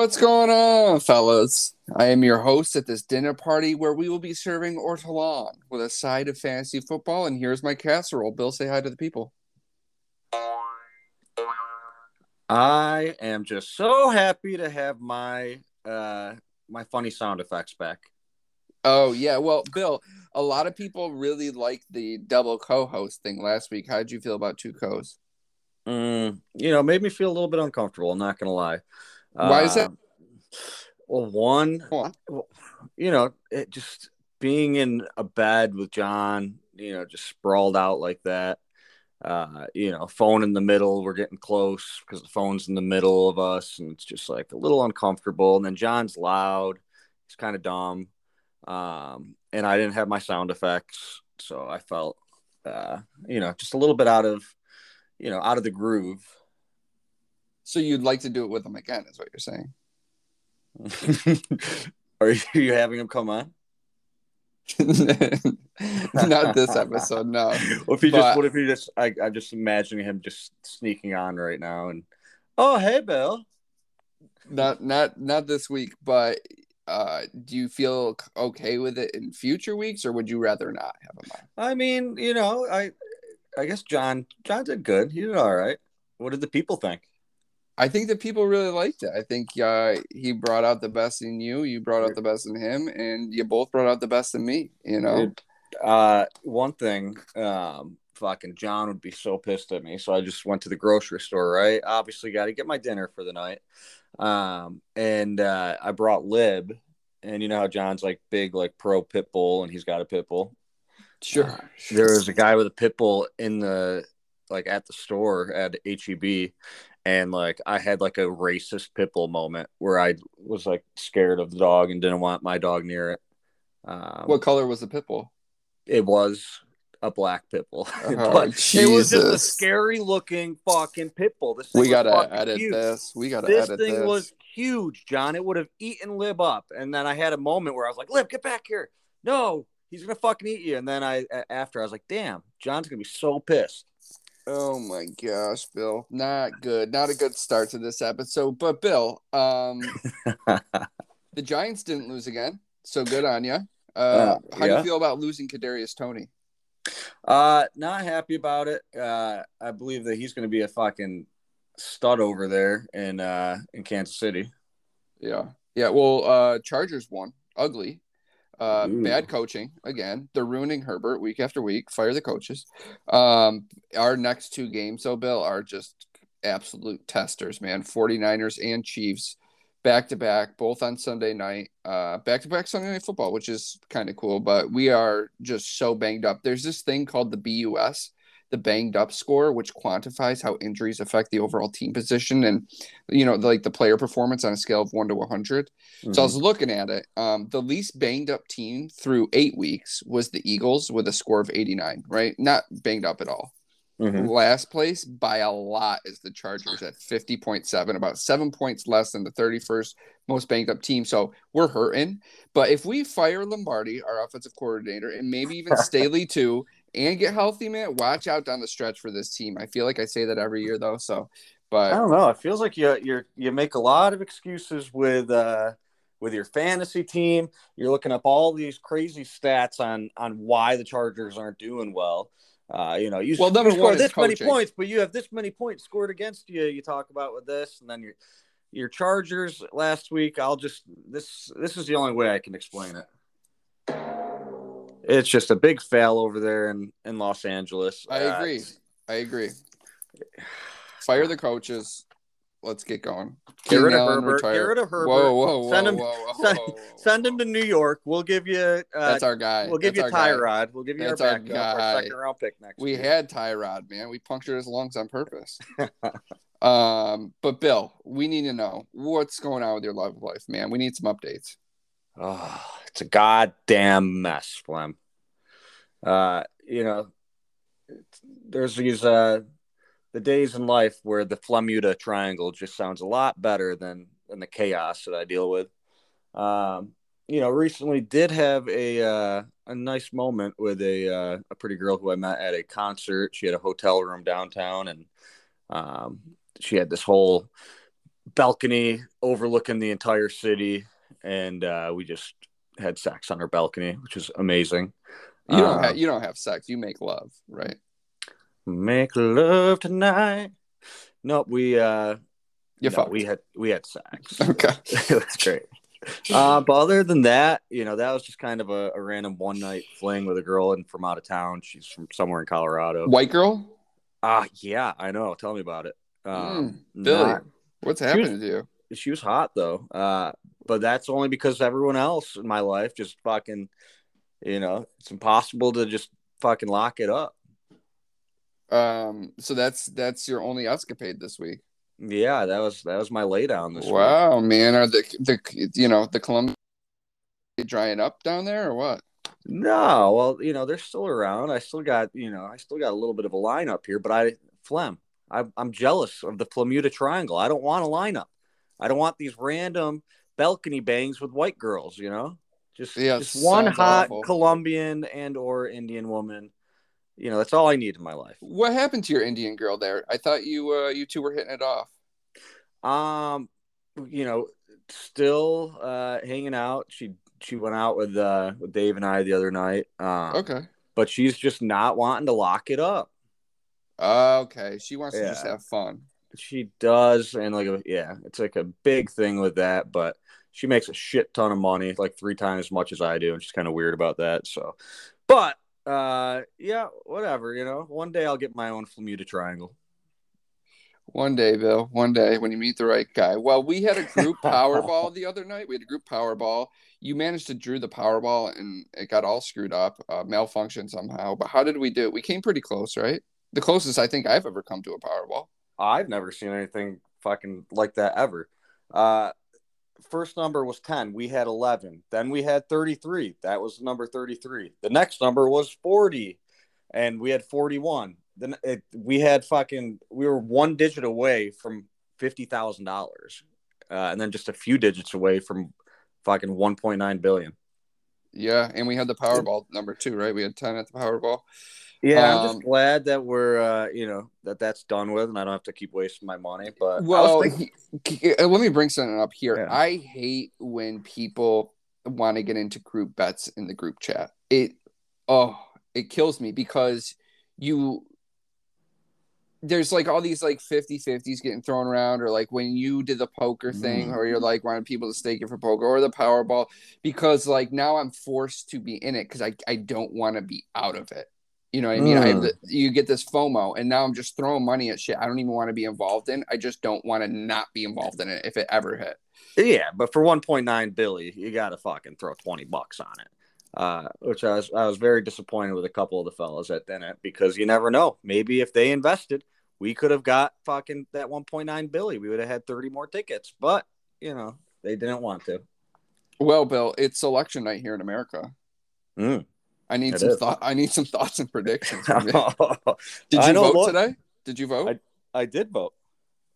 What's going on, fellas? I am your host at this dinner party where we will be serving ortolan with a side of fantasy football. And here's my casserole. Bill, say hi to the people. I am just so happy to have my uh my funny sound effects back. Oh yeah, well, Bill, a lot of people really liked the double co-host thing last week. How did you feel about two co's? Mm, you know, made me feel a little bit uncomfortable. I'm not gonna lie. Why is that? Uh, Well, one, you know, it just being in a bed with John, you know, just sprawled out like that. Uh, you know, phone in the middle. We're getting close because the phone's in the middle of us, and it's just like a little uncomfortable. And then John's loud. He's kind of dumb. Um, and I didn't have my sound effects, so I felt, uh, you know, just a little bit out of, you know, out of the groove. So you'd like to do it with them again, is what you're saying? Are you having him come on? Not this episode, no. What if he But- just? What if he just? I, I'm just imagining him just sneaking on right now and. Oh, hey, Bill. Not not not this week, but uh do you feel okay with it in future weeks or would you rather not have him on? I mean, you know, I, I guess John, John did good. He did all right. What did the people think? I think that people really liked it. I think uh, he brought out the best in you, you brought out the best in him, and you both brought out the best in me. You know, It- uh, one thing, um, fucking John would be so pissed at me. So I just went to the grocery store, right? Obviously, got to get my dinner for the night. Um, and uh, I brought Lib, and you know how John's like big, like pro pit bull, and he's got a pit bull. sure. Uh, There was a guy with a pit bull in the like at the store at HEB, and like I had like a racist pit bull moment where I was like scared of the dog and didn't want my dog near it. Um, What color was the pit bull? it was a black pit bull. Oh, but it was just a scary looking fucking pit bull. This We gotta edit huge. this. We gotta This edit thing this. was huge, John. It would have eaten Lib up. And then I had a moment where I was like, Lib, get back here. No, he's gonna fucking eat you. And then I, after I was like, damn, John's gonna be so pissed. Oh my gosh, Bill. Not good. Not a good start to this episode. But Bill, um, the Giants didn't lose again, so good on you. Uh, Uh, how do you feel about losing Kadarius Toney? Uh not happy about it. Uh I believe that he's gonna be a fucking stud over there in uh in Kansas City. Yeah. Yeah. Well, uh, Chargers won. Ugly. Uh, bad coaching again. They're ruining Herbert week after week. Fire the coaches. Um, our next two games, though, Bill, are just absolute testers, man. 49ers and Chiefs back to back, both on Sunday night. Uh, back to back Sunday night football, which is kind of cool. But we are just so banged up. There's this thing called the BUS, the banged up score, which quantifies how injuries affect the overall team position and you know like the player performance on a scale of one to 100. So I was looking at it. Um, the least banged up team through eight weeks was the Eagles with a score of 89, right? Not banged up at all. Mhm. Last place by a lot is the Chargers at 50.7, about seven points less than the 31st most banged up team. So we're hurting. But if we fire Lombardi, our offensive coordinator, and maybe even Staley too, and get healthy, man, watch out down the stretch for this team. I feel like I say that every year though. So, but I don't know. It feels like you you you make a lot of excuses with uh with your fantasy team. You're looking up all these crazy stats on on why the Chargers aren't doing well. Uh, you know, you, Well, you score this many points, but you have this many points scored against you. You talk about with this, and then your your Chargers last week. I'll just this this is the only way I can explain it. It's just a big fail over there in in Los Angeles. I Uh, agree. I agree. Fire the coaches. Let's get going. Get rid of Herbert. Get retire. rid of Herbert. Whoa, whoa, whoa, Send him- whoa, whoa, send- whoa, Send him to New York. We'll give you. Uh, That's our guy. We'll give That's you our guy. Tyrod. We'll give you That's our our backup, our, guy. second round pick next. We year. had Tyrod, man. We punctured his lungs on purpose. um, but Bill, we need to know what's going on with your love life, man. We need some updates. Oh, it's a goddamn mess, Flem. Uh, you know, there's these uh, the days in life where the Flemuta triangle just sounds a lot better than than the chaos that I deal with. Um, you know, recently did have a uh, a nice moment with a uh, a pretty girl who I met at a concert. She had a hotel room downtown, and um, she had this whole balcony overlooking the entire city, and uh, we just had sex on our balcony, which was amazing. You don't Uh, have you don't have sex. You make love, right? make love tonight. Nope, we uh, You no, we had we had sex. Okay. it was great. Uh, but other than that, you know, that was just kind of a, a random one night fling with a girl and from out of town. She's from somewhere in Colorado. White girl. Ah, yeah, I know. Tell me about it. Um, Mm, Billy, not- what's was- to you? She was hot though. Uh, but that's only because everyone else in my life just fucking, you know, it's impossible to just fucking lock it up. Um, so that's that's your only escapade this week. Yeah, that was that was my laydown this week. Wow, man, are the the you know the Colombia drying up down there or what? No, well, you know, they're still around. I still got, you know, I still got a little bit of a lineup here, but I Flem. I, I'm jealous of the Bermuda Triangle. I don't want a lineup. I don't want these random balcony bangs with white girls. You know, just Yeah, just one hot awful. Colombian and or Indian woman. You know, that's all I need in my life. What happened to your Indian girl there? I thought you uh you two were hitting it off. Um, you know, still uh hanging out. She she went out with uh with Dave and I the other night. Um, Okay. but she's just not wanting to lock it up. Okay. She wants to just have fun. She does, and like a, yeah, it's like a big thing with that. But she makes a shit ton of money, like three times as much as I do, and she's kind of weird about that. So, but uh, yeah, whatever. You know, one day I'll get my own Flamuta triangle. One day, Bill. One day when you meet the right guy. Well, we had a group Powerball the other night. We had a group Powerball. You managed to drew the Powerball and it got all screwed up, uh, malfunctioned somehow. But how did we do it? We came pretty close, right? The closest I think I've ever come to a Powerball. I've never seen anything fucking like that ever. Uh, first number was 10. We had 11. Then we had 33. That was number 33. The next number was 40. And we had 41. Then it, we had fucking, we were one digit away from $50,000. Uh, and then just a few digits away from fucking 1.9 billion. Yeah, and we had the Powerball number two, right? We had ten at the Powerball. Yeah, I'm Um, just glad that we're, uh, you know, that that's done with and I don't have to keep wasting my money. But Well, thinking- he- uh, let me bring something up here. Yeah. I hate when people want to get into group bets in the group chat. It oh, it kills me because you there's like all these like 50-50s getting thrown around or like when you did the poker thing Mm. or you're like wanting people to stake it for poker or the powerball because like now i'm forced to be in it because I, I don't want to be out of it you know what i mean I have Mm. the, you get this fomo and now i'm just throwing money at shit i don't even want to be involved in i just don't want to not be involved in it if it ever hit Yeah, but for 1.9 Billy, you got to fucking throw 20 bucks on it. Uh, which I was I was very disappointed with a couple of the fellas that did it because you never know. Maybe if they invested, we could have got fucking that 1.9 Billy. We would have had 30 more tickets, but you know they didn't want to. well bill it's election night here in america Mm. I need It some thought i need some thoughts and predictions. Did you vote today did you vote I, I did vote.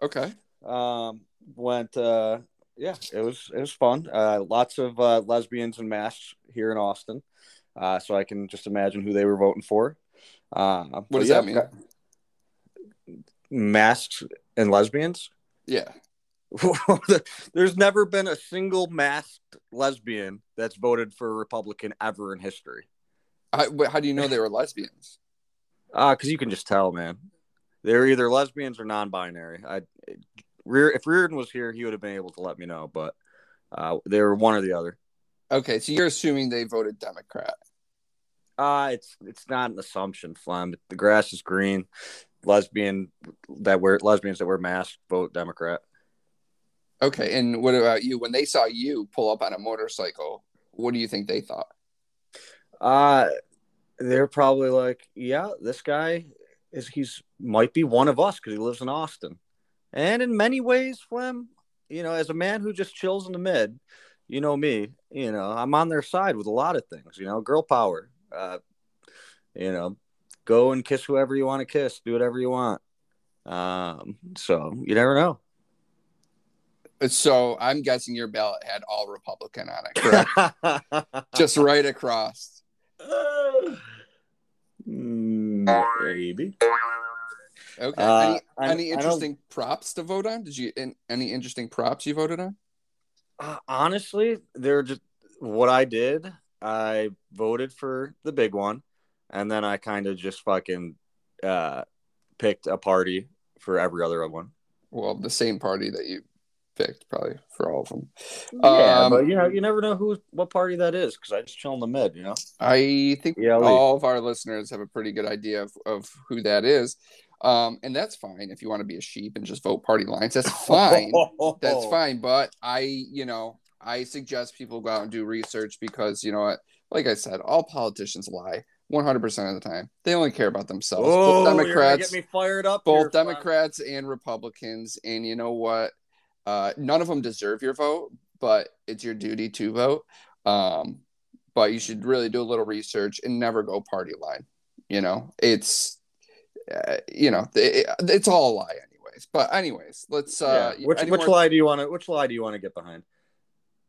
okay Um, went. Uh, yeah, it was it was fun. Uh, lots of uh, lesbians and masks here in Austin. Uh, so I can just imagine who they were voting for. Uh, what does yeah, that mean Masks and lesbians. yeah There's never been a single masked lesbian that's voted for a Republican ever in history. I, how do you know they were lesbians Uh, because you can just tell, man. They're either lesbians or non-binary. I, Rear, if Reardon was here, he would have been able to let me know, but uh, they were one or the other. Okay, so you're assuming they voted Democrat. Uh it's it's not an assumption, Flem. The grass is green. Lesbian that wear lesbians that wear masks vote Democrat. Okay, and what about you? When they saw you pull up on a motorcycle, what do you think they thought? Uh they're probably like, yeah, this guy is he's might be one of us because he lives in Austin. And in many ways, Flem, you know, as a man who just chills in the mid, you know me, you know, I'm on their side with a lot of things, you know, girl power. Uh, you know, go and kiss whoever you want to kiss, do whatever you want. Um, so you never know. So I'm guessing your ballot had all Republican on it, correct? Just right across. Mm, maybe. Okay. Uh, any any interesting props to vote on? Did you in, any interesting props you voted on? Uh, honestly, they're just what I did. I voted for the big one, and then I kind of just fucking uh, picked a party for every other one. Well, the same party that you picked probably for all of them. Yeah, Um, but you know, you never know who what party that is because I just chill in the mid. You know. I think Lee. all of our listeners have a pretty good idea of, of who that is. Um, and that's fine if you want to be a sheep and just vote party lines. That's fine. that's fine. But I, you know, I suggest people go out and do research because, you know what, like I said, all politicians lie 100% of the time. They only care about themselves. Oh, both Democrats, get me fired up. both here. Democrats and Republicans. And you know what? Uh, none of them deserve your vote, but it's your duty to vote. Um, but you should really do a little research and never go party line. You know, it's, uh, you know, it, it's all a lie, anyways. But anyways, let's. Uh, Yeah. Which which more- lie do you want to? Which lie do you want to get behind?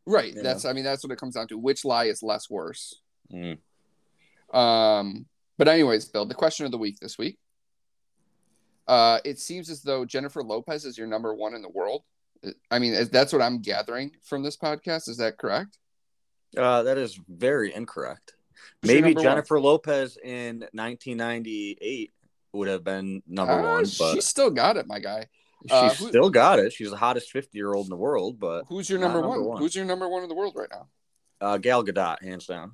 Right. you That's. I mean, that's what it comes down to. Which lie is less worse? Mm. Um, but anyways, Bill, the question of the week this week. Uh, it seems as though Jennifer Lopez is your number one in the world. I mean, that's what I'm gathering from this podcast. Is that correct? Uh, that is very incorrect. Who's Maybe number one? Jennifer Lopez in 1998 would have been number Uh, one, she still got it, my guy. she uh, who- still got it. She's the hottest 50 year old in the world, but Who's your number, number one? one. Who's your number one in the world right now? uh, Gal Gadot, hands down.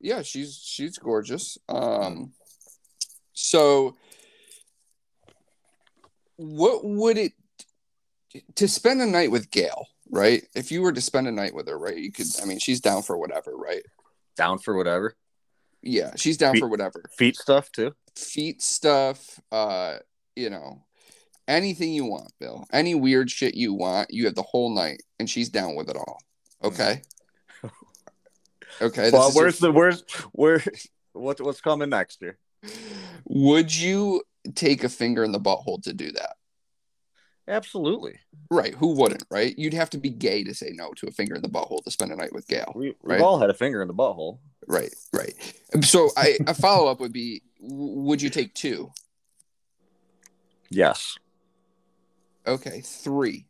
Yeah, she's she's gorgeous. Um, so what would it to spend a night with Gail, right? If you were to spend a night with her, right? You could. I mean, she's down for whatever, right? Down for whatever. Yeah, she's down Feet- for whatever. Feet stuff too. Feet stuff, uh, you know, anything you want, Bill. Any weird shit you want, you have the whole night, and she's down with it all. Okay. Okay. Well, is your- where's the where's where what what's coming next here? Would you take a finger in the butthole to do that? Absolutely. Right. Who wouldn't, right? You'd have to be gay to say no to a finger in the butthole to spend a night with Gail. We, we've Right. all had a finger in the butthole. Right, right. So I a follow up would be would you take two? Yes. Okay, three.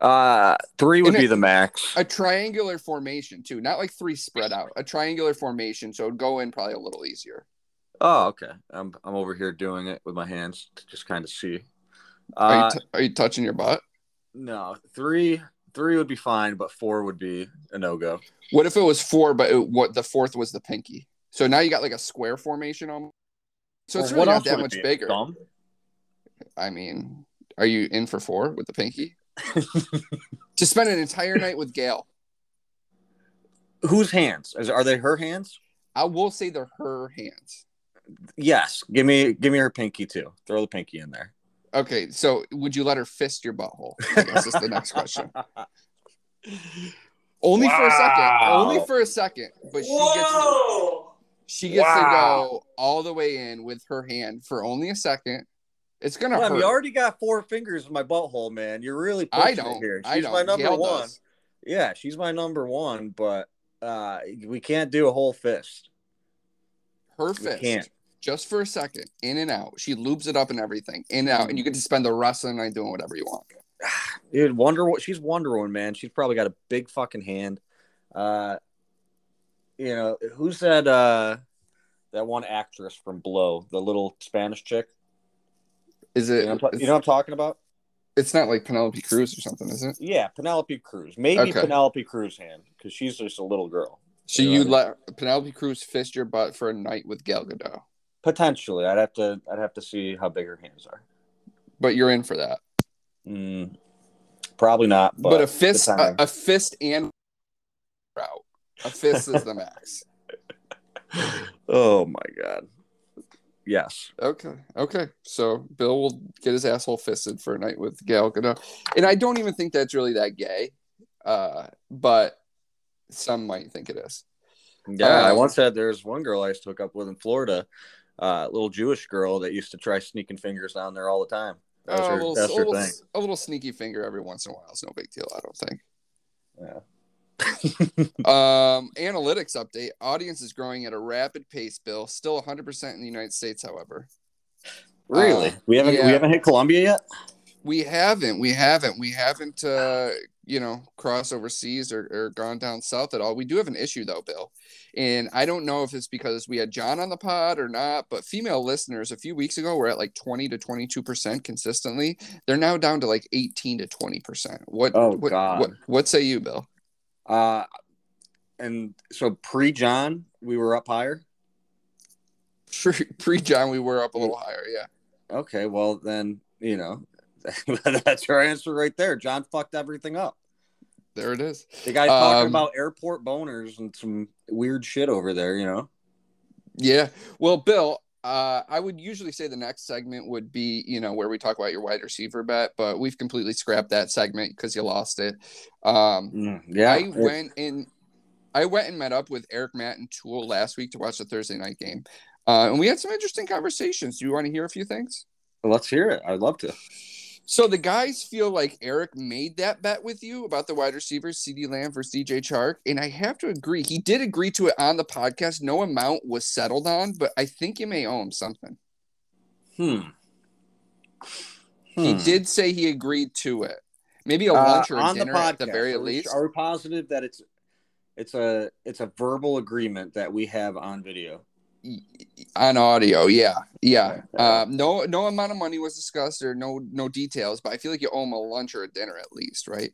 Uh, three would And be it- the max. A triangular formation too, not like three spread out. A triangular formation, so it'd go in probably a little easier. Oh, okay. I'm I'm over here doing it with my hands to just kind of see. Are, Uh, you t- are you touching your butt? no, three three would be fine, but four would be a no go. What if it was four, but it, what the fourth was the pinky? So now you got like a square formation on. So it's really not that much bigger. Thumb? I mean, are you in for four with the pinky? to spend an entire night with Gail. Whose hands? Is, are they her hands? I will say they're her hands. Yes. Give me give me her pinky too. Throw the pinky in there. Okay, so would you let her fist your butthole? I guess is the next question. Only for a second. Only for a second. But she gets she gets to go all the way in with her hand for only a second. It's gonna Clem, hurt. you already got four fingers in my butthole, man. You're really I pushing it don't. here. She's I don't. my number Gail one. does. Yeah, she's my number one, but uh we can't do a whole fist. Her We can't. Just for a second, in and out. She loops it up and everything, in and out, and you get to spend the rest of the night doing whatever you want. Dude, Wonder Wo- she's Wonder Woman, man. She's probably got a big fucking hand. Uh you know, who's that uh that one actress from Blow, the little Spanish chick? Is You it? know, what you know what I'm talking about? it's not like Penelope Cruz or something, is it? Yeah, Penelope Cruz. Maybe Okay. Penelope Cruz hand because she's just a little girl. So You know you what I let Penelope Cruz fist your butt for a night with Gal Gadot, Potentially, I'd have to I'd have to see how big her hands are. but you're in for that. Mm, probably not, But, but, a fist, a, a fist, and out. A fist is the max. oh my god. Yes. Okay, okay. So Bill will get his asshole fisted for a night with Gal Gadot, and I don't even think that's really that gay, uh, but some might think it is. Yeah, I Um, once had there's one girl I used to hook up with in Florida, uh, little Jewish girl that used to try sneaking fingers down there all the time. That was Uh, her, a, little, that's a, her little, thing. a little sneaky finger every once in a while is no big deal. I don't think. Yeah. um, analytics update: audience is growing at a rapid pace. Bill, still 100 percent in the United States, however. Really? Uh, we haven't yeah. we haven't hit Colombia yet. We haven't. We haven't. We haven't. Uh, you know, cross overseas or, or gone down south at all. We do have an issue though, Bill, and I don't know if it's because we had John on the pod or not. But female listeners a few weeks ago were at like 20 to 22 percent consistently. They're now down to like 18 to 20 percent. What? Oh what, God. What, what say you, Bill? Uh, and so pre John, we were up higher. Pre John, we were up a little higher. Yeah. Okay, well then you know that's your answer right there. John fucked everything up. There it is. The guy's talking um, about airport boners and some weird shit over there. You know. Yeah. Well, Bill, uh, I would usually say the next segment would be, you know, where we talk about your wide receiver bet, but we've completely scrapped that segment because you lost it. Um, mm, yeah, I went in. I went and met up with Eric Matt and Tool last week to watch the Thursday night game. Uh, and we had some interesting conversations. Do you want to hear a few things? Let's hear it. I'd love to. So the guys feel like Eric made that bet with you about the wide receivers, CeeDee Lamb versus DJ Chark. And I have to agree. He did agree to it on the podcast. No amount was settled on, but I think you may owe him something. Hmm. He hmm. did say he agreed to it. Maybe a uh, lunch uh, or a dinner podcast, at the very least. Are we positive that it's it's a it's a verbal agreement that we have on video? On audio yeah yeah. Um, no no amount of money was discussed or no no details but i feel like you owe him a lunch or a dinner at least right?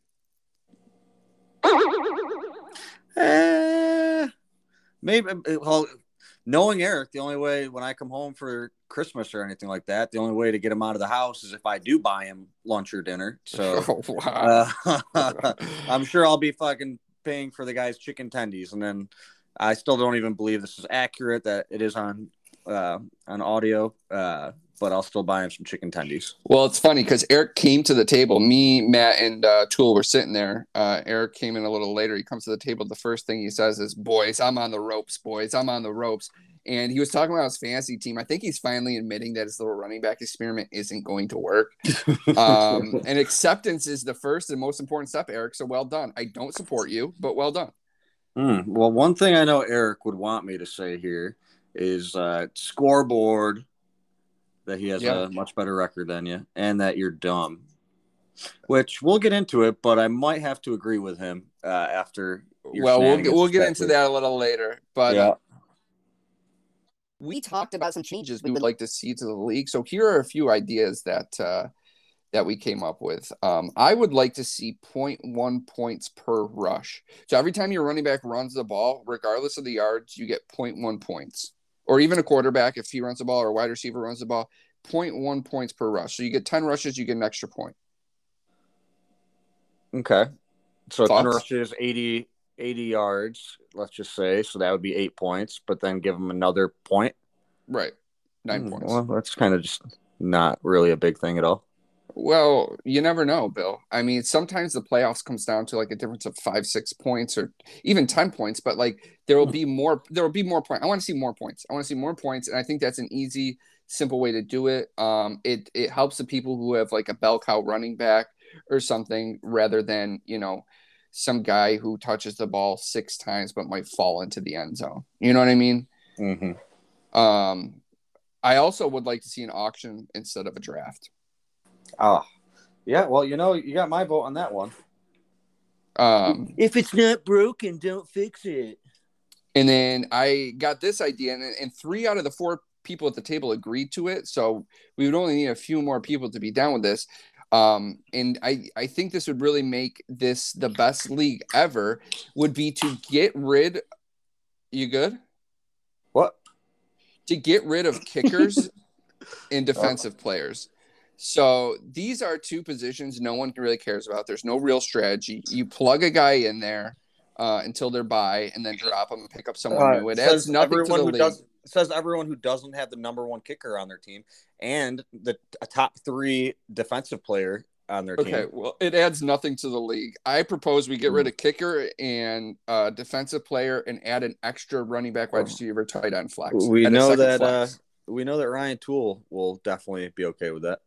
Uh, maybe well knowing eric the only way when i come home for christmas or anything like that the only way to get him out of the house is if i do buy him lunch or dinner so oh, wow. uh, i'm sure i'll be fucking paying for the guy's chicken tendies and then I still don't even believe this is accurate that it is on uh, on audio, uh, but I'll still buy him some chicken tendies. Well, it's funny because Eric came to the table. Me, Matt, and uh, Tool were sitting there. Uh, Eric came in a little later. He comes to the table. The first thing he says is, "Boys, I'm on the ropes. Boys, I'm on the ropes." And he was talking about his fantasy team. I think he's finally admitting that his little running back experiment isn't going to work. um, and acceptance is the first and most important step, Eric. So well done. I don't support you, but well done. Mm, well, one thing I know Eric would want me to say here is uh, scoreboard that he has yeah. a much better record than you and that you're dumb. Which we'll get into it, but I might have to agree with him uh, after. Well, we'll get, we'll get into that a little later, but yeah. we talked about some changes we would like to see to the league. So here are a few ideas that uh, that we came up with. Um, I would like to see 0.1 points per rush. So every time your running back runs the ball, regardless of the yards, you get 0.1 points. Or even a quarterback, if he runs the ball or a wide receiver runs the ball, 0.1 points per rush. So you get 10 rushes, you get an extra point. Okay. So Thoughts? 10 rushes, 80, 80 yards, let's just say. So that would be eight points, but then give them another point. Right. Nine hmm, points. Well, that's kind of just not really a big thing at all. Well, you never know, Bill. I mean, sometimes the playoffs comes down to like a difference of five, six points, or even ten points. But like, there will hmm. be more. There will be more points. I want to see more points. I want to see more points, and I think that's an easy, simple way to do it. Um, it it helps the people who have like a bell cow running back or something, rather than you know some guy who touches the ball six times but might fall into the end zone. You know what I mean? Mm-hmm. Um, I also would like to see an auction instead of a draft. Oh, yeah. Well, you know, you got my vote on that one. Um, if it's not broken, don't fix it. And then I got this idea, and, and three out of the four people at the table agreed to it. So we would only need a few more people to be down with this. Um, and I, I think this would really make this the best league ever. Would be to get rid. You good? What? To get rid of kickers and defensive players. So these are two positions no one really cares about. There's no real strategy. You plug a guy in there uh, until they're bye, and then drop them and pick up someone uh, new. It adds nothing to the league. Does, says everyone who doesn't have the number one kicker on their team and the top three defensive player on their okay, team. Okay, well, it adds nothing to the league. I propose we get rid hmm. of kicker and uh, defensive player and add an extra running back, wide receiver, tight end flex. We know that uh, we know that Ryan Tool will definitely be okay with that.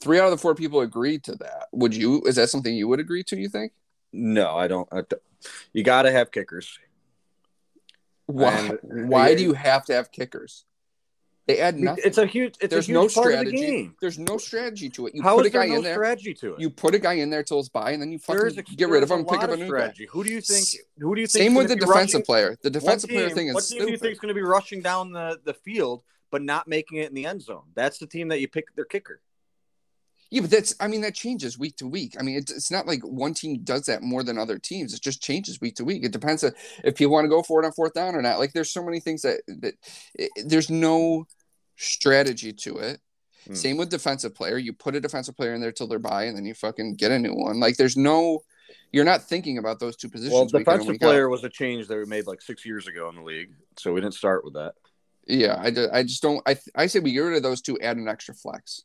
Three out of the four people agreed to that. Would you? Is that something you would agree to? You think? No, I don't. I, You got to have kickers. Why? And- Why do you have to have kickers? They add nothing. It's a huge. It's There's a no huge the strategy. game. There's no strategy to it. You How put is a guy there no in there. strategy to it? You put a guy in there till it's bye, and then you fucking a- get rid of him, pick up a new strategy. Who do you think? Who do you think? Same with the defensive rushing- player. The defensive player thing is What team do you think is going to be rushing down the, the field but not making it in the end zone? That's the team that you pick their kicker. Yeah, but that's I mean that changes week to week. I mean it's, it's not like one team does that more than other teams. It just changes week to week. It depends on if people want to go for it on fourth down or not. Like there's so many things that that it, there's no strategy to it. Hmm. Same with defensive player. You put a defensive player in there till they're bye, and then you fucking get a new one. Like there's no, you're not thinking about those two positions. Well, week in and defensive week out. player was a change that we made like six years ago in the league, so we didn't start with that. Yeah, I, I just don't. I I say we get rid of those two, add an extra flex.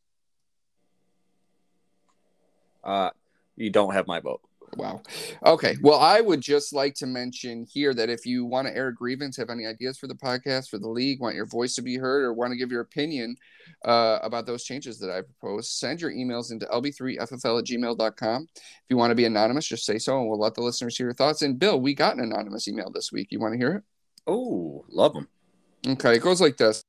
Uh, you don't have my vote. Wow. Okay. Well, I would just like to mention here that if you want to air a grievance, have any ideas for the podcast, for the league, want your voice to be heard, or want to give your opinion uh, about those changes that I propose, send your emails into lb3ffl at gmail.com. If you want to be anonymous, just say so, and we'll let the listeners hear your thoughts. And Bill, we got an anonymous email this week. You want to hear it? Oh, love them. Okay. It goes like this.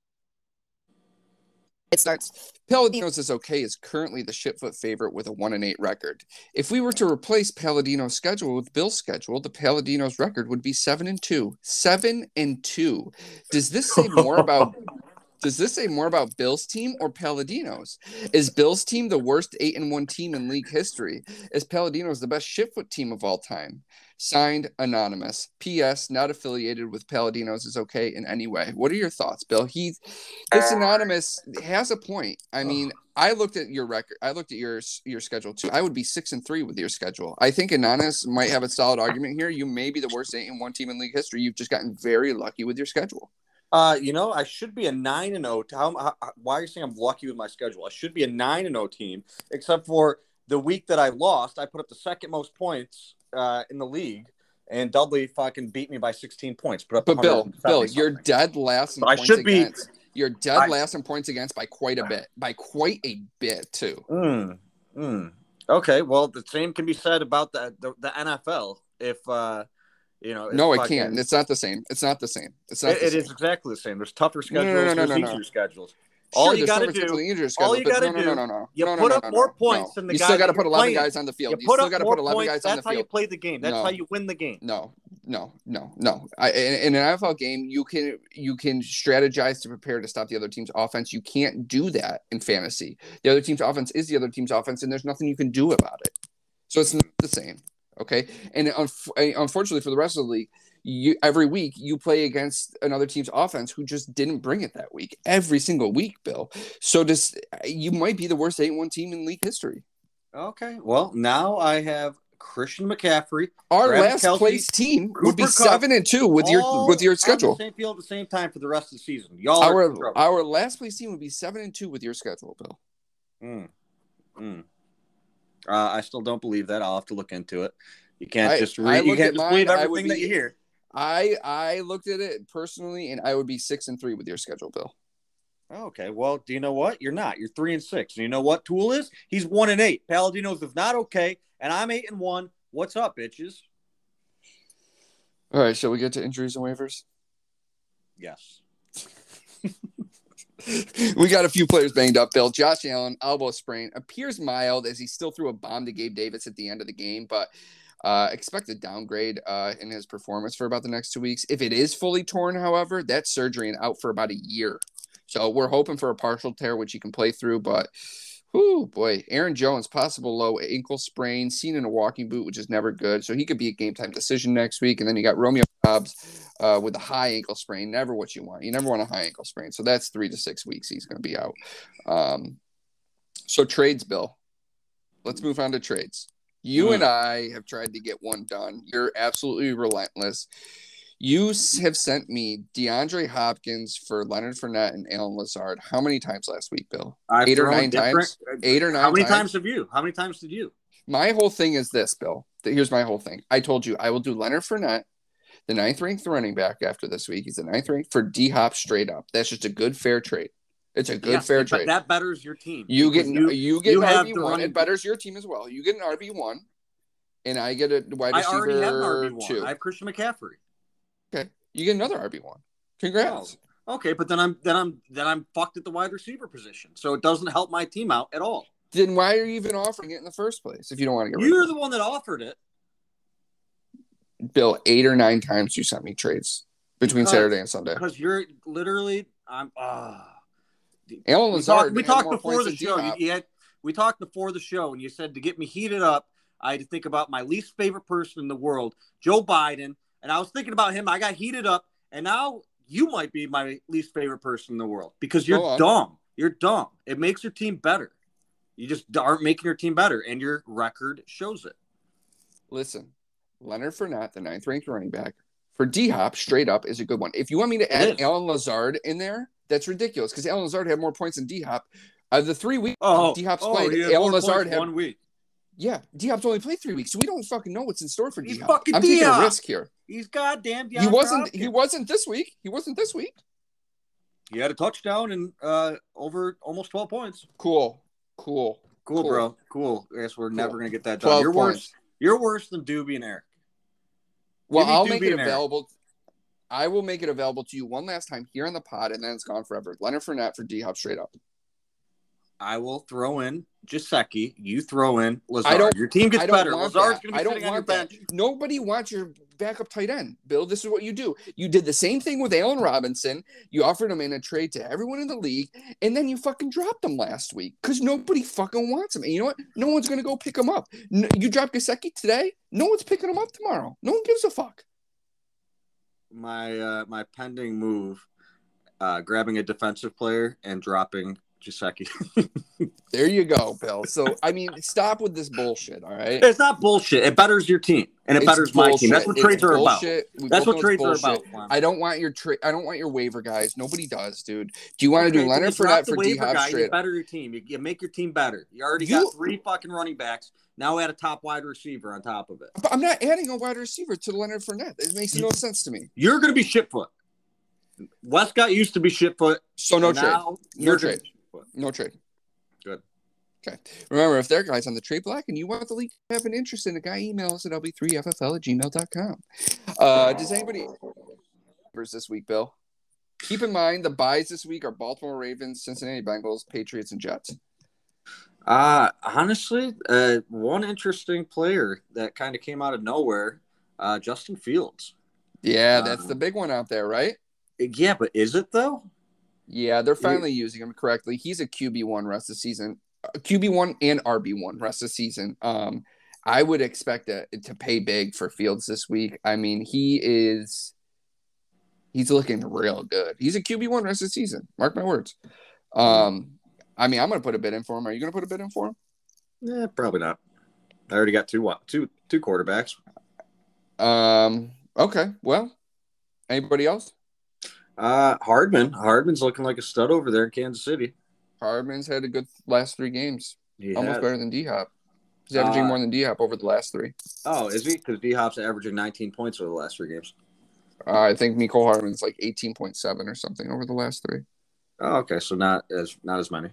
It starts. Palladino's is okay is currently the shitfoot favorite with a one and eight record. If we were to replace Palladino's schedule with Bill's schedule, the Palladino's record would be seven and two. Seven and two. Does this say more about does this say more about Bill's team or Palladino's? Is Bill's team the worst eight and one team in league history? Is Palladino's the best shitfoot team of all time? Signed anonymous. P.S. Not affiliated with Palladino's is okay in any way. What are your thoughts, Bill? He's this uh, anonymous has a point. I mean, I looked at your record. I looked at your your schedule too. I would be six and three with your schedule. I think anonymous might have a solid argument here. You may be the worst eight and one team in league history. You've just gotten very lucky with your schedule. Uh, you know, I should be a nine and zero. How, how, why are you saying I'm lucky with my schedule? I should be a nine and zero team, except for the week that I lost. I put up the second most points uh, in the league, and Dudley fucking beat me by 16 points. Put up But Bill, 170 Bill, you're dead last in But I points should be- against. You're dead I- last in points against by quite a bit. By quite a bit too. Mm, mm. Okay, well, the same can be said about the the, the NFL. If uh, you know, No, it can't. It's not the same. It's not the same. It's not. It, it is exactly the same. There's tougher No, no, no, no, there's no, no. easier schedules. All you gotta do- all you gotta no, no, do, no, no, no. you no, put no, up more points than the You guy still got to put 11 playing. guys on the field. You You still got to put 11 points. guys on the field. That's how you play the game. That's how you win the game. No, no, no, no. I, in, in an NFL game, you can you can strategize to prepare to stop the other team's offense. You can't do that in fantasy. The other team's offense is the other team's offense, and there's nothing you can do about it. So it's not the same. Okay, and unf- unfortunately for the rest of the league, you every week you play against another team's offense who just didn't bring it that week. Every single week, Bill. So just you might be the worst eight one team in league history. Okay. Well, now I have Christian McCaffrey. Our last Kelce, place team would be Cooper Kupp, seven and two with your with your schedule. same field at the same time for the rest of the season. Y'all Our our last place team would be seven and two with your schedule, Bill. Mm. Mm. Uh, I still don't believe that. I'll have to look into it. You can't I- just read. You can't just mine, believe everything that you hear. I I looked at it personally, and I would be six and three with your schedule, Bill. Okay. Well, do you know what? You're not. You're three and six. And you know what? Tool is? He's one and eight. Paladinos is not okay, and I'm eight and one. What's up, bitches? All right, shall we get to injuries and waivers? Yes. we got a few players banged up. Bill Josh Allen elbow sprain appears mild as he still threw a bomb to Gabe Davis at the end of the game, but uh, expect a downgrade uh, in his performance for about the next two weeks. If it is fully torn, however, that's surgery and out for about a year. So we're hoping for a partial tear, which he can play through. But, whoo, boy, Aaron Jones possible low ankle sprain, seen in a walking boot, which is never good. So he could be a game time decision next week. And then you got Romeo Doubs uh, with a high ankle sprain. Never what you want. You never want a high ankle sprain. So that's three to six weeks he's going to be out. Um, so trades, Bill. Let's move on to trades. You Hmm. and I have tried to get one done. You're absolutely relentless. You have sent me DeAndre Hopkins for Leonard Fournette and Allen Lazard. How many times last week, Bill? I've Eight or nine times? Eight or nine How many times? times have you? How many times did you? My whole thing is this, Bill. Here's my whole thing. I told you I will do Leonard Fournette, the ninth ranked running back after this week. He's the ninth ranked for D Hop straight up. That's just a good fair trade. It's a good Yes, fair but trade. That betters your team. you get you, get you an RB one. It betters your team as well. You get an RB one, and I get a wide I receiver already have an RB one. two. I have Christian McCaffrey. Okay, you get another RB one. Congrats. Oh, okay, but then I'm then I'm then I'm fucked at the wide receiver position. So it doesn't help my team out at all. Then why are you even offering it in the first place if you don't want to get You're of the one that offered it. Bill? Eight or nine times you sent me trades between Because- Saturday and Sunday. Because you're literally I'm ah Allen we Lazard. talked, we talked before the show. You, you had we talked before the show, and you said to get me heated up, I had to think about my least favorite person in the world, Joe Biden, and I was thinking about him. I got heated up, and now you might be my least favorite person in the world because you're dumb. You're dumb. It makes your team better. You just aren't making your team better, and your record shows it. Listen, Leonard Fournette, the ninth ranked running back for D Hop, straight up is a good one. If you want me to add. Allen Lazard in there, that's ridiculous because Allen Lazard had more points than D Hop. Of the three weeks Oh, D Hop's oh, played, Allen Lazard had one week. yeah, D Hop's only played three weeks, so we don't fucking know what's in store for D Hop. I'm taking a D-Hop. risk here. He's goddamn. He wasn't. He wasn't this week. He wasn't this week. He had a touchdown and uh, over almost twelve points. Cool, cool. Cool, Cool. bro. Cool. I guess we're Cool. never gonna get that done. You're points. worse. You're worse than Doobie and Eric. Well, I'll make it available. I will make it available to you one last time here on the pod, and then it's gone forever. Leonard Fournette for D Hop straight up. I will throw in Gesicki. You throw in Lazard. I don't- Your team gets I don't better. Lazard's gonna be I don't sitting on your that. bench. Nobody wants your backup tight end, Bill. This is what you do. You did the same thing with Allen Robinson. You offered him in a trade to everyone in the league, and then you fucking dropped him last week because nobody fucking wants him. And you know what? No one's gonna go pick him up. N- you drop Gesicki today. No one's picking him up tomorrow. No one gives a fuck. My uh, my pending move, uh, grabbing a defensive player and dropping Gesicki. There you go, Bill. So I mean, stop with this bullshit. All right. it's not bullshit. It betters your team and it It's betters my team. That's what It's trades are about. We That's what trades are about. I don't want your trade. I don't want your waiver guys. Nobody does, dude. Do you want to Okay, do Leonard drop Fournette for D Hop straight? You better your team. You, you make your team better. You already You- got three fucking running backs. Now add a top wide receiver on top of it. But I'm not adding a wide receiver to Leonard Fournette. It makes no sense to me. You're going to be shitfoot. Westcott used to be shitfoot. So no trade. No gonna No trade. Good. Okay. Remember, if there are guys on the trade block and you want the league to have an interest in a guy, email us at lb3ffl at gmail.com. Uh, does anybody this week, Bill? Keep in mind the byes this week are Baltimore Ravens, Cincinnati Bengals, Patriots, and Jets. Uh, honestly, uh, one interesting player that kind of came out of nowhere, uh, Justin Fields. Yeah, that's Uh, the big one out there, right? Yeah, but is it though? Yeah, they're finally using him correctly. He's a QB one rest of the season, QB one and RB one rest of the season. Um, I would expect it to pay big for Fields this week. I mean, he is he's looking real good. He's a QB one rest of the season. Mark my words. Um, I mean, I'm gonna put a bid in for him. Are you gonna put a bid in for him? Yeah, probably not. I already got two two two quarterbacks. Um, okay. Well, anybody else? Uh, Hardman. Hardman's looking like a stud over there in Kansas City. Hardman's had a good last three games. He Almost has. better than D Hop. He's averaging Uh, more than D Hop over the last three. Oh, is he? Because D Hop's averaging 19 points over the last three games. Uh, I think Mecole Hardman's like 18.7 or something over the last three. Oh, okay. So not as not as many.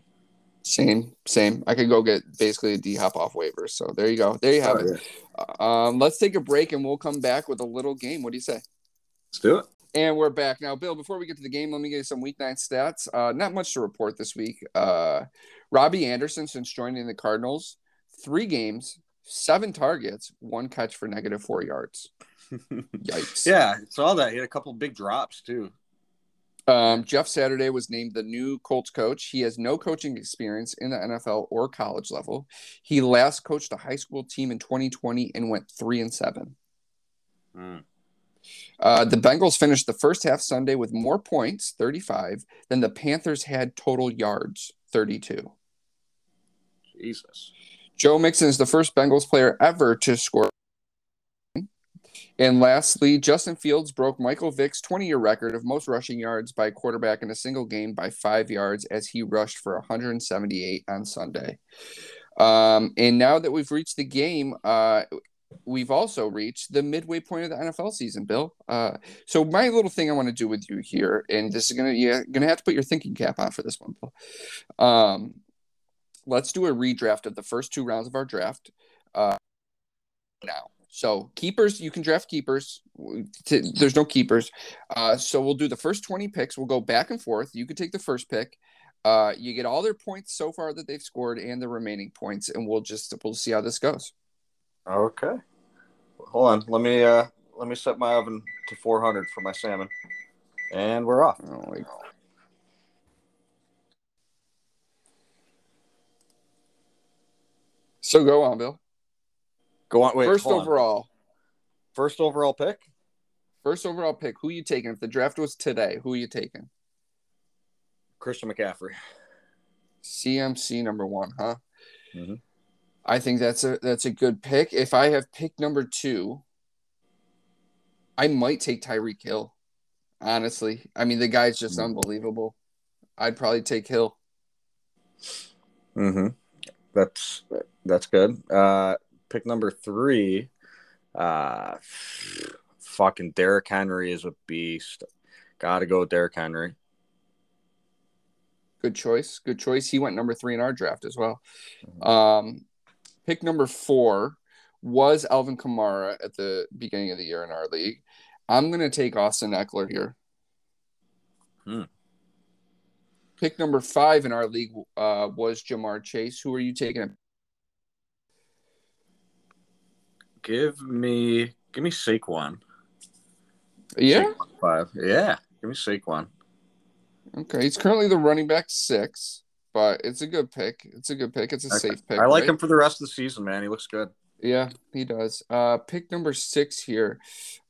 Same, same. I could go get basically a D hop off waivers. So there you go. There you have Oh, it. yeah. Um, let's take a break and we'll come back with a little game. What do you say? Let's do it. And we're back now, Bill. Before we get to the game, let me give you some week nine stats. Uh, not much to report this week. Uh, Robbie Anderson, since joining the Cardinals, three games, seven targets, one catch for negative four yards. Yikes. Yeah, saw that. He had a couple big drops too. Um, Jeff Saturday was named the new Colts coach. He has no coaching experience in the NFL or college level. He last coached a high school team in 2020 and went three and seven. Mm. Uh, the Bengals finished the first half Sunday with more points, 35, than the Panthers had total yards, 32. Jesus. Joe Mixon is the first Bengals player ever to score. And lastly, Justin Fields broke Michael Vick's 20 year record of most rushing yards by a quarterback in a single game by five yards as he rushed for 178 on Sunday. Um, and now that we've reached the game, uh, we've also reached the midway point of the NFL season, Bill. Uh, so my little thing I want to do with you here, and this is gonna you're gonna have to put your thinking cap on for this one, Bill. Um, let's do a redraft of the first two rounds of our draft. Uh, now. So keepers, you can draft keepers. There's no keepers. Uh, so we'll do the first 20 picks. We'll go back and forth. You can take the first pick. Uh, you get all their points so far that they've scored and the remaining points, and we'll just we'll see how this goes. Okay. Hold on. Let me uh let me set my oven to 400 for my salmon, and we're off. Oh, wait. So go on, Bill. Go on. Wait. First overall. On. First overall pick. First overall pick. Who you taking? If the draft was today, who are you taking? Christian McCaffrey. CMC number one, huh? Mm-hmm. I think that's a that's a good pick. If I have pick number two, I might take Tyreek Hill. Honestly, I mean the guy's just mm-hmm. unbelievable. I'd probably take Hill. Mm-hmm. That's that's good. Uh, pick number three. Uh, fucking Derrick Henry is a beast. Got to go with Derrick Henry. Good choice. Good choice. He went number three in our draft as well. Mm-hmm. Um, pick number four was Alvin Kamara at the beginning of the year in our league. I'm going to take Austin Ekeler here. Hmm. Pick number five in our league uh, was Ja'Marr Chase. Who are you taking? Give me, give me Saquon. Yeah, Saquon five. Yeah, give me Saquon. Okay, he's currently the running back six, but it's a good pick. It's a good pick. It's a safe pick. I like right? him for the rest of the season, man. He looks good. Yeah, he does. Uh, pick number six here.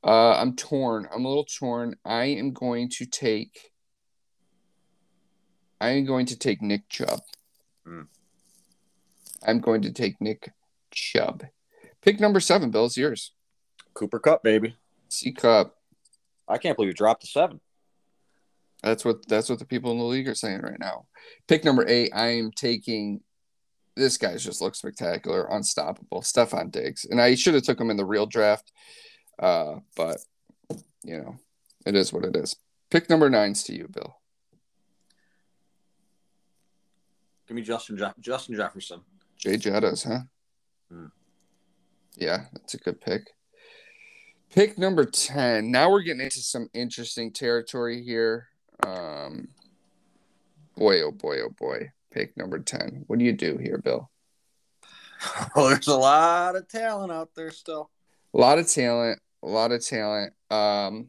Uh, I'm torn. I'm a little torn. I am going to take. I am going to take Nick Chubb. Mm. I'm going to take Nick Chubb. Pick number seven, Bill's yours. Cooper Kupp, baby. C Cup. I can't believe you dropped to seven. That's what that's what the people in the league are saying right now. Pick number eight, I am taking this guy just looks spectacular, unstoppable. Stefon Diggs. And I should have took him in the real draft. Uh, but you know, it is what it is. Pick number nine's to you, Bill. Give me Justin Je- Justin Jefferson. Jay Jettas, huh? Hmm. Yeah, that's a good pick. Pick number 10. Now we're getting into some interesting territory here. Um, boy, oh boy, oh boy. Pick number 10. What do you do here, Bill? Well, there's a lot of talent out there still. A lot of talent. A lot of talent. Um,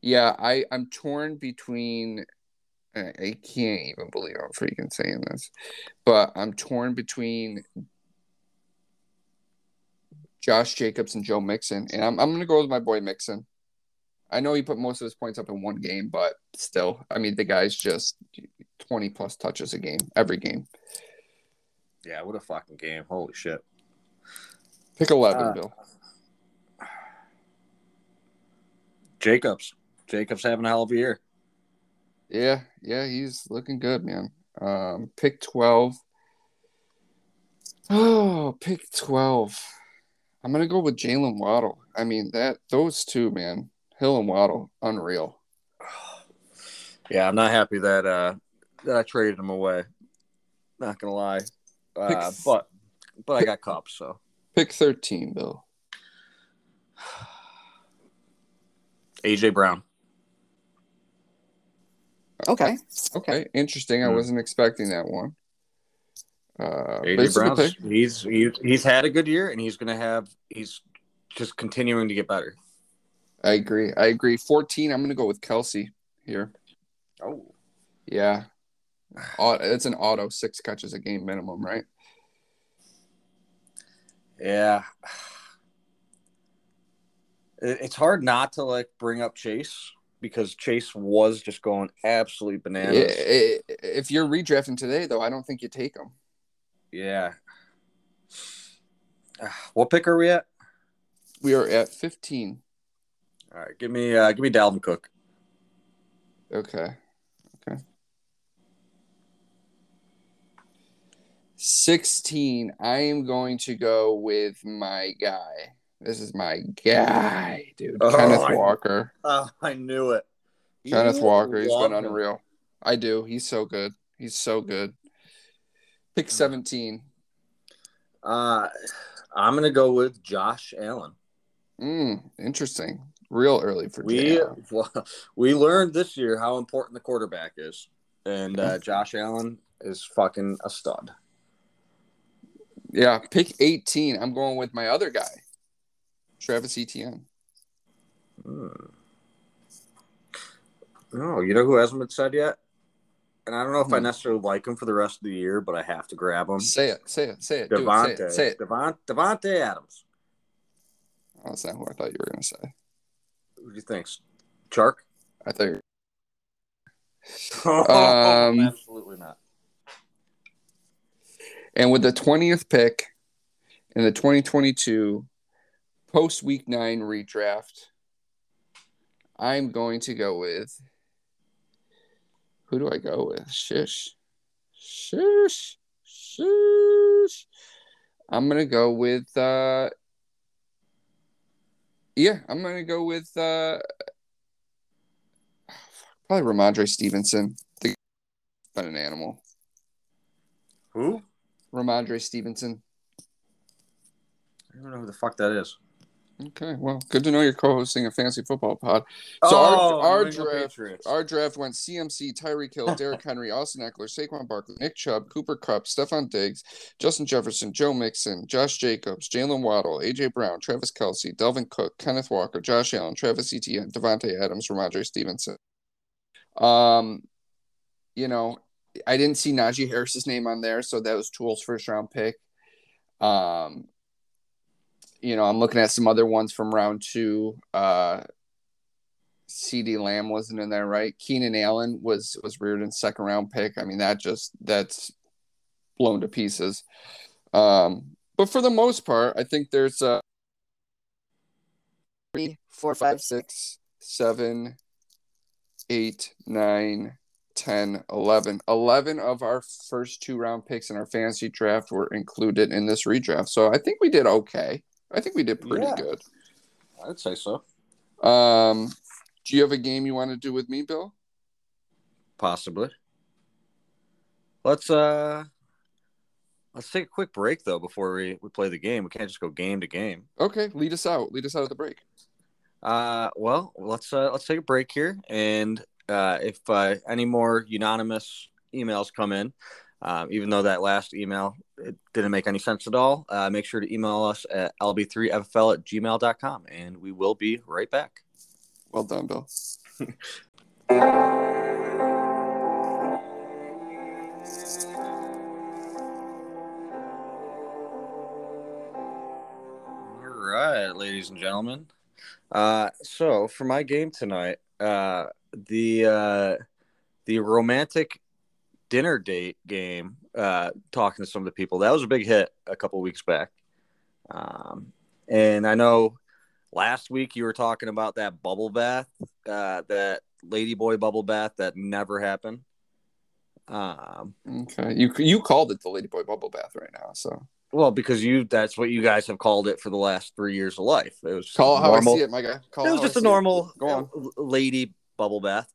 yeah, I, I'm torn between. I can't even believe I'm freaking saying this, but I'm torn between Josh Jacobs and Joe Mixon, and I'm I'm gonna go with my boy Mixon. I know he put most of his points up in one game, but still, I mean, the guy's just 20 plus touches a game, every game. Yeah, what a fucking game. Holy shit. Pick 11, uh, Bill. Jacobs. Jacobs having a hell of a year. Yeah, yeah, he's looking good, man. Um, pick 12. Oh, pick 12. I'm going to go with Jaylen Waddle. I mean, that those two, man. Hill and Waddle, unreal. Yeah, I'm not happy that uh that I traded him away. Not gonna lie, uh, but but I got cops, so pick 13, Bill. AJ Brown. Okay. Okay. Interesting. Mm. I hmm. wasn't expecting that one. Uh, AJ Brown. He's, he's he's had a good year, and he's gonna have. He's just continuing to get better. I agree. I agree. 14, I'm going to go with Kelce here. Oh. Yeah. It's an auto, six catches a game minimum, right? Yeah. It's hard not to like bring up Chase because Chase was just going absolutely bananas. If you're redrafting today, though, I don't think you take him. Yeah. What pick are we at? We are at 15. All right, give me uh, give me Dalvin Cook. Okay. Okay. 16. I am going to go with my guy. This is my guy, dude. Oh, Kenneth Walker. Oh, I knew it. Kenneth you Walker. He's been unreal. I do. He's so good. He's so good. Pick 17. Uh, I'm gonna go with Josh Allen. Mm, interesting. Real early for We well, we learned this year how important the quarterback is, and uh, Josh Allen is fucking a stud. Yeah, pick 18. I'm going with my other guy, Travis Etienne. Hmm. No, you know who hasn't been said yet, and I don't know if I Hmm. necessarily like him for the rest of the year, but I have to grab him. Say it, say it, say it. Do it, say Davante, it, say it. Devon, Davante Adams. Oh, that's not who I thought you were going to say. Who do you think? Chark? I think. Um, absolutely not. And with the 20th pick in the 2022 post week nine redraft, I'm going to go with. Who do I go with? Shish. Shish. Shish. I'm going to go with. uh Yeah, I'm going to go with. uh Probably Rhamondre Stevenson. The been an animal. Who? Rhamondre Stevenson. I don't know who the fuck that is. Okay, well, good to know you're co-hosting a fantasy football pod. So Oh, our, our draft, our draft went CMC, Tyreek Hill, Derrick Henry, Austin Ekeler, Saquon Barkley, Nick Chubb, Cooper Kupp, Stefon Diggs, Justin Jefferson, Joe Mixon, Josh Jacobs, Jaylen Waddle, AJ Brown, Travis Kelce, Dalvin Cook, Kenneth Walker, Josh Allen, Travis Etienne, Davante Adams, Rhamondre Stevenson. Um, you know, I didn't see Najee Harris's name on there, so that was Tool's first round pick. Um, you know, I'm looking at some other ones from round two. Uh, CeeDee Lamb wasn't in there, right? Keenan Allen was was Reardon's second round pick. I mean, that just that's blown to pieces. Um, but for the most part, I think there's uh three, four, five, six, seven, eight, nine, 10, 11. 11 of our first two round picks in our fantasy draft were included in this redraft. So I think we did okay. I think we did pretty Yeah. good. I'd say so. Um, do you have a game you want to do with me, Bill? Possibly. Let's uh let's take a quick break though before we, we play the game. We can't just go game to game. Okay, lead us out. Lead us out of the break. Uh well let's uh let's take a break here and uh if uh any more unanimous emails come in, um, even though that last email it didn't make any sense at all, uh, make sure to email us at lb3fl at gmail.com and we will be right back. Well done, Bill. All right, ladies and gentlemen. Uh, so for my game tonight, uh, the uh, the romantic dinner date game. Uh, talking to some of the people, that was a big hit a couple weeks back. Um, and I know last week you were talking about that bubble bath, uh, that ladyboy bubble bath that never happened. Um, Okay, you you called it the Ladyboy Bubble Bath right now, so well, because you that's what you guys have called it for the last three years of life. It was call it how. I see it, my guy. Call it was just a it. normal Go on. uh, lady bubble bath.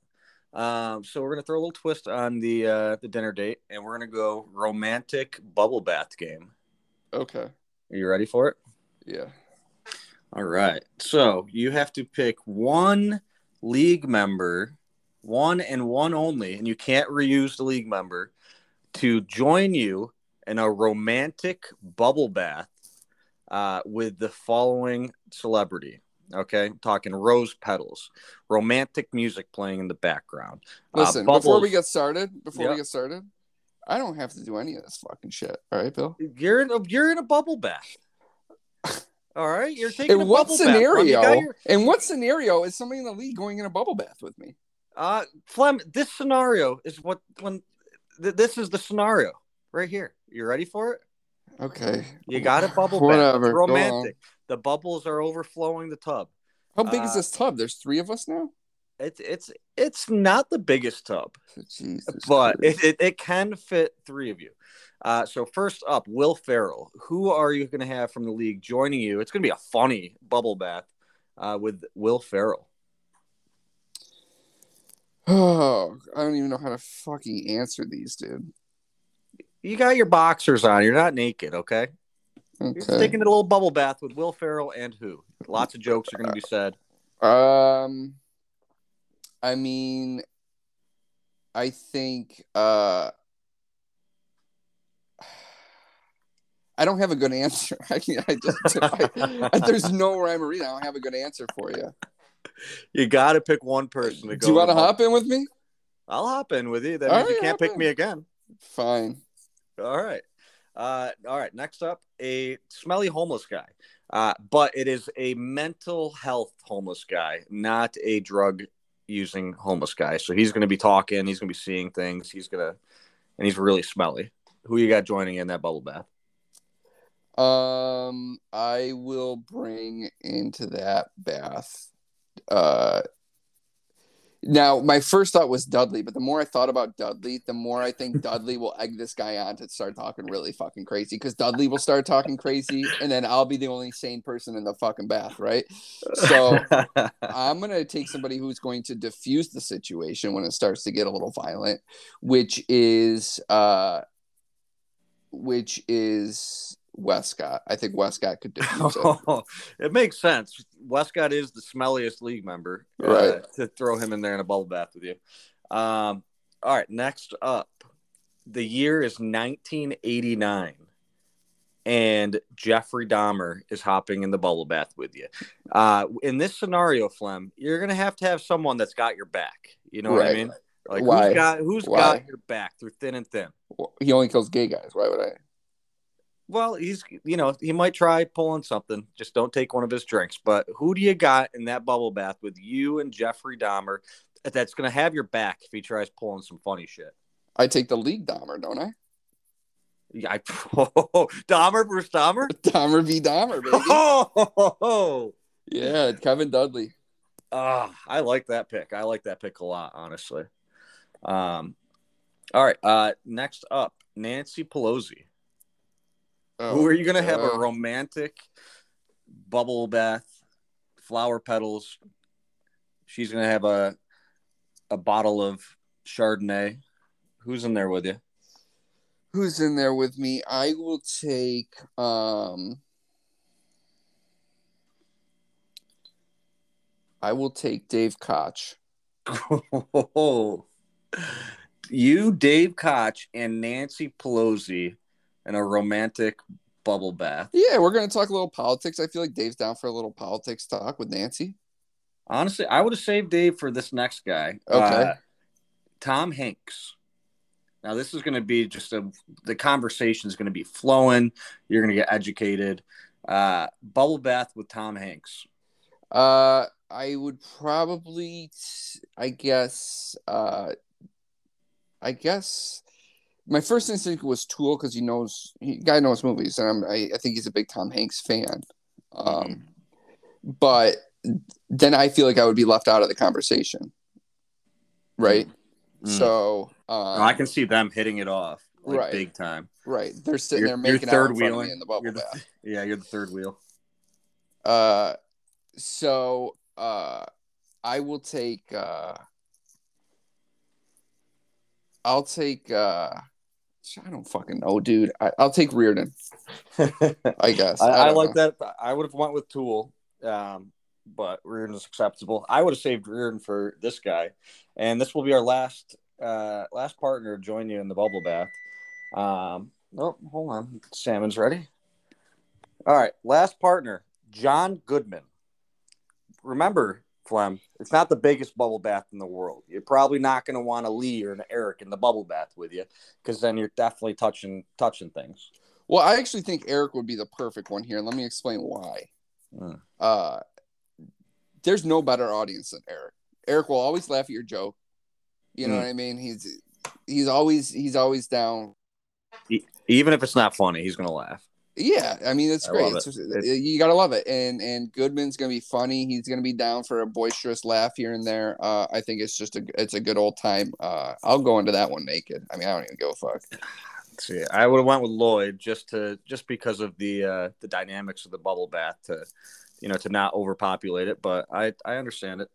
Um, so we're gonna throw a little twist on the uh, the dinner date, and we're gonna go romantic bubble bath game. Okay, Are you ready for it? yeah. All right. So you have to pick one league member, one and one only, and you can't reuse the league member to join you in a romantic bubble bath uh, with the following celebrity. Okay, I'm talking rose petals, romantic music playing in the background. Uh, Listen, before we get started, before Yeah. we get started, I don't have to do any of this fucking shit. All right, Bill. You're in a you're in a bubble bath. All right, you're taking a In what bubble bath. Flem. You scenario? got your- In what scenario is somebody in the league going in a bubble bath with me? Uh, Flem, this scenario is what when th- this is the scenario right here. You ready for it? Okay. You got a bubble Whatever. bath. Romantic. The bubbles are overflowing the tub. How big is Uh, this tub? There's three of us now. It's it's it's not the biggest tub, Jesus. but it, it, it can fit three of you. Uh, so first up, Will Ferrell. Who are you going to have from the league joining you? It's going to be a funny bubble bath uh, with Will Ferrell. oh, I don't even know how to fucking answer these, dude. You got your boxers on. You're not naked, okay? Okay. taking a little bubble bath with Will Ferrell and who? Lots of jokes are going to be said. Um, I mean, I think uh, I don't have a good answer. I, I just I, there's no rhyme or reason. I don't have a good answer for you. You got to pick one person to go. Do you want to hop in with me? I'll hop in with you. That All means you can't pick in. me again. Fine. All right. Uh, all right. Next up, a smelly homeless guy. Uh, but it is a mental health homeless guy, not a drug using homeless guy. So he's going to be talking. He's going to be seeing things. He's going to, and he's really smelly. Who you got joining in that bubble bath? Um, I will bring into that bath. Uh, now my first thought was Dudley, but the more I thought about Dudley, the more I think Dudley will egg this guy on to start talking really fucking crazy. Because Dudley will start talking crazy, and then I'll be the only sane person in the fucking bath, right? So I'm gonna take somebody who's going to diffuse the situation when it starts to get a little violent, which is uh, which is Westcott. I think Westcott could do it. it makes sense. Westcott is the smelliest league member, uh, Right. to throw him in there in a bubble bath with you. Um, all right, next up, the year is 1989, and Jeffrey Dahmer is hopping in the bubble bath with you. Uh, in this scenario, Flem, you're gonna have to have someone that's got your back. You know what I mean? Like Why? who's got who's Why? got your back through thin and thin. He only kills gay guys. Why would I? Well, he's you know he might try pulling something. Just don't take one of his drinks. But who do you got in that bubble bath with you and Jeffrey Dahmer that's going to have your back if he tries pulling some funny shit? I take the league Dahmer, don't I? Yeah, I, Dahmer versus Dahmer. Dahmer v Dahmer, baby. Oh, yeah, Kevin Dudley. Ah, I like that pick. I like that pick a lot, honestly. Um, all right. Uh, next up, Nancy Pelosi. Who are you going to have a romantic bubble bath, flower petals? She's going to have a a bottle of Chardonnay. Who's in there with you? Who's in there with me? I will take um I will take Dave Koch. you, Dave Koch, and Nancy Pelosi in a romantic bubble bath. Yeah, we're gonna talk a little politics. I feel like Dave's down for a little politics talk with Nancy. Honestly, I would have saved Dave for this next guy. Okay. Uh, Tom Hanks. Now, this is going to be just a, the conversation is going to be flowing. You're going to get educated. Uh, bubble bath with Tom Hanks. Uh I would probably I guess uh I guess my first instinct was Tool because he knows he guy knows movies and I'm, I, I think he's a big Tom Hanks fan. Um, but then I feel like I would be left out of the conversation, right? Mm. So um, I can see them hitting it off like right. big time. right. They're sitting You're- there making third out in front of me in the bubble the- bath. Yeah, you're the third wheel. Uh, so uh, I will take. Uh, I'll take. Uh, I don't fucking know, dude. I, I'll take Reardon. I guess. I, I, don't like know. that. I would have went with Tool, um, but Reardon is acceptable. I would have saved Reardon for this guy, and this will be our last uh, last partner to join you in the bubble bath. Um, oh, hold on, salmon's ready. All right, last partner, John Goodman. Remember, Flem, it's not the biggest bubble bath in the world. You're probably not going to want a Lee or an Eric in the bubble bath with you, because then you're definitely touching touching things. Well, I actually think Eric would be the perfect one here. Let me explain why. Mm. Uh, there's no better audience than Eric. Eric will always laugh at your joke. You know Mm. what I mean? He's he's always he's always down. Even if it's not funny, he's going to laugh. Yeah, I mean it's I great. It's it. just- you gotta love it. And and Goodman's gonna be funny. He's gonna be down for a boisterous laugh here and there. Uh, I think it's just a it's a good old time. Uh, I'll go into that one naked. I mean, I don't even give a fuck. See, I would have went with Lloyd just to just because of the uh, the dynamics of the bubble bath to you know to not overpopulate it, but I I understand it.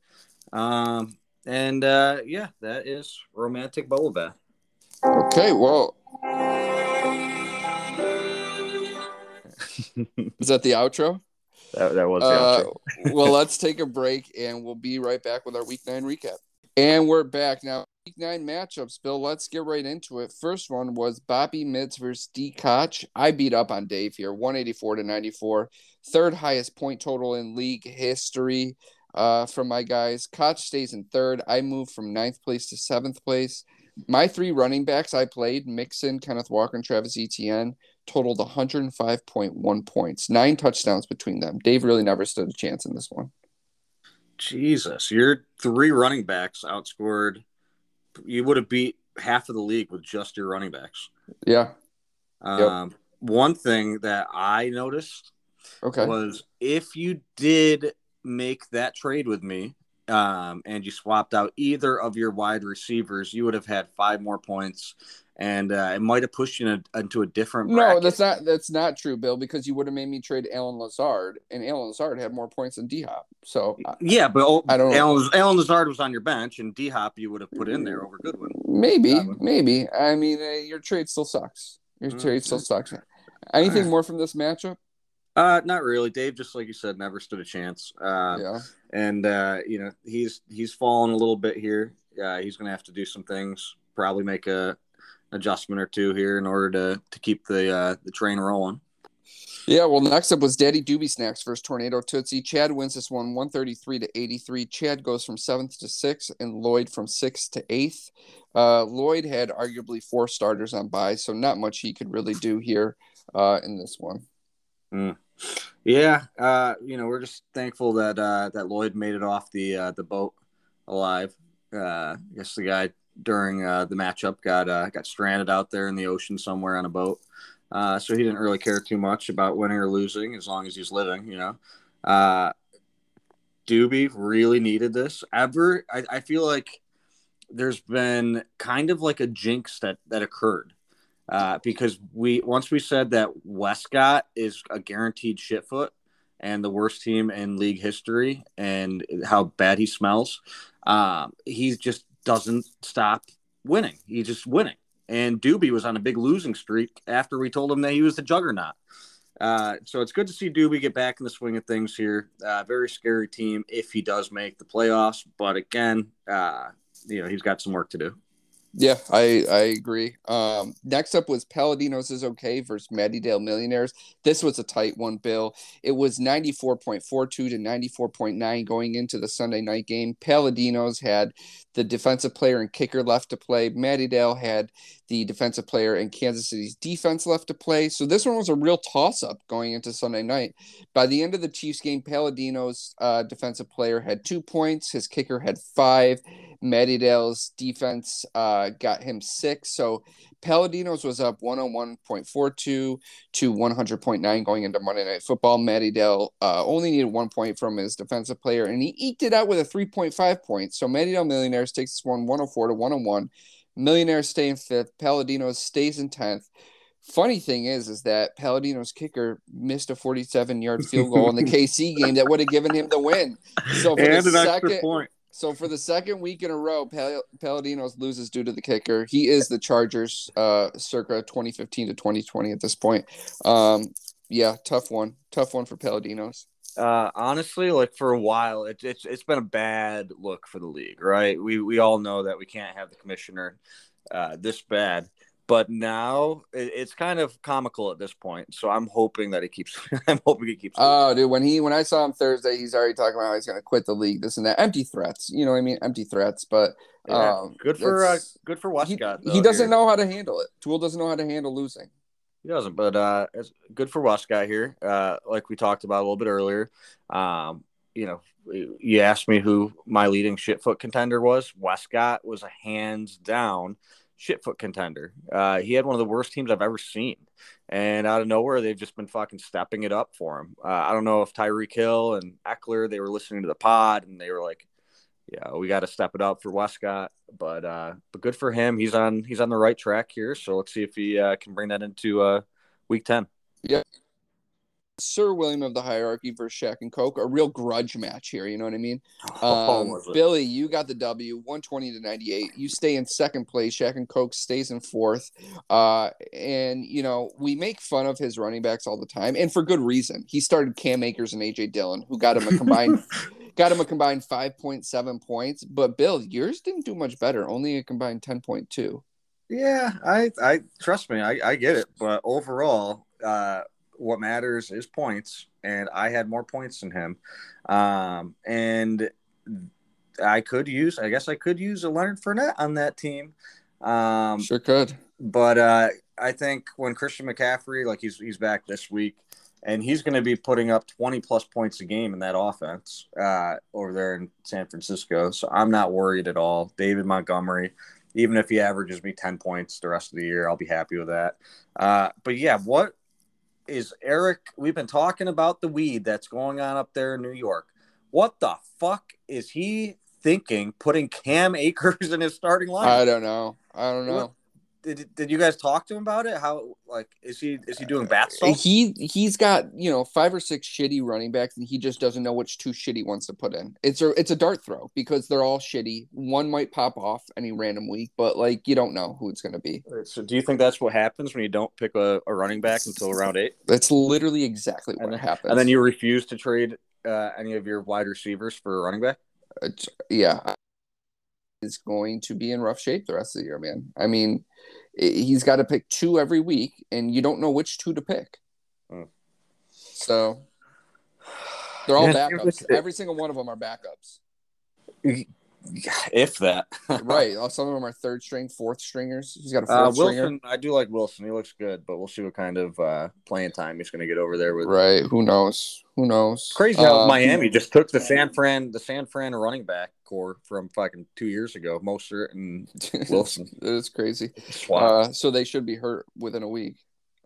Um, and uh, yeah, that is romantic bubble bath. Okay, well, Is that the outro? That, that was the Uh, outro. well, let's take a break and we'll be right back with our week nine recap. And we're back now. Week nine matchups, Bill. Let's get right into it. First one was Bobby Mitz versus D Koch. I beat up on Dave here, 184 to 94. Third highest point total in league history uh, from my guys. Koch stays in third. I moved from ninth place to seventh place. My three running backs I played, Mixon, Kenneth Walker, and Travis Etienne, totaled 105.1 points, nine touchdowns between them. Dave really never stood a chance in this one. Jesus, your three running backs outscored. You would have beat half of the league with just your running backs. Yeah. Um, One thing that I noticed Okay. was if you did make that trade with me um, and you swapped out either of your wide receivers, you would have had five more points, and uh, it might have pushed you in a, into a different. No, bracket. that's not that's not true, Bill, because you would have made me trade Allen Lazard, and Allen Lazard had more points than D Hop. So Yeah, but I don't know. Allen, Allen Lazard was on your bench, and D Hop you would have put in there over Goodwin. maybe, maybe. I mean, uh, your trade still sucks. Your Mm, trade still sucks. Anything more from this matchup? Uh, not really. Dave, just like you said, never stood a chance. Uh, yeah. and uh, you know he's he's fallen a little bit here. Uh, he's going to have to do some things, probably make a adjustment or two here in order to to keep the uh, the train rolling. Yeah, well, next up was Daddy Doobie Snacks versus Tornado Tootsie. Chad wins this one 133 to 83. Chad goes from seventh to sixth, and Lloyd from sixth to eighth. Uh, Lloyd had arguably four starters on bye, so not much he could really do here uh, in this one. Yeah, uh, you know we're just thankful that uh, that Lloyd made it off the uh, the boat alive. Uh, I guess the guy during uh, the matchup got uh, got stranded out there in the ocean somewhere on a boat. Uh, so he didn't really care too much about winning or losing as long as he's living, you know. Uh, Doobie really needed this. Ever, I, I feel like there's been kind of like a jinx that that occurred uh, because we once we said that Westcott is a guaranteed shitfoot and the worst team in league history and how bad he smells. Um, he just doesn't stop winning. He's just winning. And Doobie was on a big losing streak after we told him that he was the juggernaut. Uh, so it's good to see Doobie get back in the swing of things here. Uh, very scary team if he does make the playoffs, but again, uh, you know he's got some work to do. Yeah, I I agree. Um, next up was Paladinos is okay versus Maddydale Millionaires. This was a tight one, Bill. It was ninety four point four two to ninety four point nine going into the Sunday night game. Paladinos had the defensive player and kicker left to play. Maddie Dale had the defensive player and Kansas City's defense left to play. So this one was a real toss up going into Sunday night. By the end of the Chiefs game, Paladino's uh, defensive player had two points. His kicker had five. Maddie Dale's defense uh, got him six. So Paladinos was up 101.42 to 100.9 going into Monday Night Football. Maddydale uh, only needed one point from his defensive player, and he eked it out with a 3.5 points. So Matty Dell Millionaires takes this one 104 to 101. Millionaires stay in fifth. Paladinos stays in 10th. Funny thing is, is that Paladino's kicker missed a 47 yard field goal in the KC game that would have given him the win. So for and the an extra second, point. So for the second week in a row, Pal- Paladinos loses due to the kicker. He is the Chargers, uh, circa 2015 to 2020 at this point. Um, yeah, tough one, tough one for Paladinos. Uh, honestly, like for a while, it, it's it's been a bad look for the league, right? We we all know that we can't have the commissioner uh, this bad, but now it, it's kind of comical at this point. So I'm hoping that he keeps. I'm hoping he keeps. Oh, dude, when he when I saw him Thursday, he's already talking about how he's going to quit the league, this and that. Empty threats, you know what I mean? Empty threats, but Yeah, um, good for uh, good for he, Westcott. he though, doesn't here. know how to handle it. Tool doesn't know how to handle losing. He doesn't, but uh, it's good for Westcott here. Uh, like we talked about a little bit earlier. Um, you know, you asked me who my leading shitfoot contender was. Westcott was a hands down shitfoot contender. Uh, he had one of the worst teams I've ever seen, and out of nowhere, they've just been fucking stepping it up for him. Uh, I don't know if Tyreek Hill and Ekeler they were listening to the pod and they were like, "Yeah, we got to step it up for Westcott." But uh, but good for him. He's on he's on the right track here. So let's see if he uh, can bring that into uh, week ten. Sir William of the hierarchy versus Shaq and Coke, a real grudge match here. You know what I mean? Oh, Um, it? Billy, you got the W, 120 to 98. You stay in second place. Shaq and Coke stays in fourth. Uh, and, you know, we make fun of his running backs all the time, and for good reason. He started Cam Akers and AJ Dillon, who got him a combined. Got him a combined 5.7 points, but Bill, yours didn't do much better, only a combined 10.2. Yeah, I, I trust me, I, I get it. But overall, uh, what matters is points, and I had more points than him. Um, and I could use, I guess, I could use a Leonard Fournette on that team. Um, Sure could. but uh, I think when Christian McCaffrey, like he's he's back this week, and he's going to be putting up twenty plus points a game in that offense uh, over there in San Francisco. So I'm not worried at all. David Montgomery, even if he averages me ten points the rest of the year, I'll be happy with that. Uh, but yeah, what is Eric? We've been talking about the weed that's going on up there in New York. What the fuck is he thinking? Putting Cam Akers in his starting line? I don't know. I don't know. What- did, did you guys talk to him about it? How like is he is he doing bath salts? He he's got you know five or six shitty running backs, and he just doesn't know which two shitty he wants to put in. It's a it's a dart throw because they're all shitty. One might pop off any random week, but like you don't know who it's going to be. So do you think that's what happens when you don't pick a, a running back until round eight, That's literally exactly what And then- happens. and then you refuse to trade uh, any of your wide receivers for a running back? It's- yeah, is going to be in rough shape the rest of the year, man. I mean, he's got to pick two every week, and you don't know which two to pick. Hmm. So they're all Yeah, backups. Every single one of them are backups. If that, right. Uh, Some of them are third string, fourth stringers. He's got a Uh, fourth stringer. Wilson, I do like Wilson. He looks good, but we'll see what kind of uh, playing time he's going to get over there with. Right. Who knows? Who knows? Crazy how Uh, Miami just took the San Fran the San Fran running back corps from fucking two years ago, Mostert and Wilson. it's crazy. Uh, so they should be hurt within a week.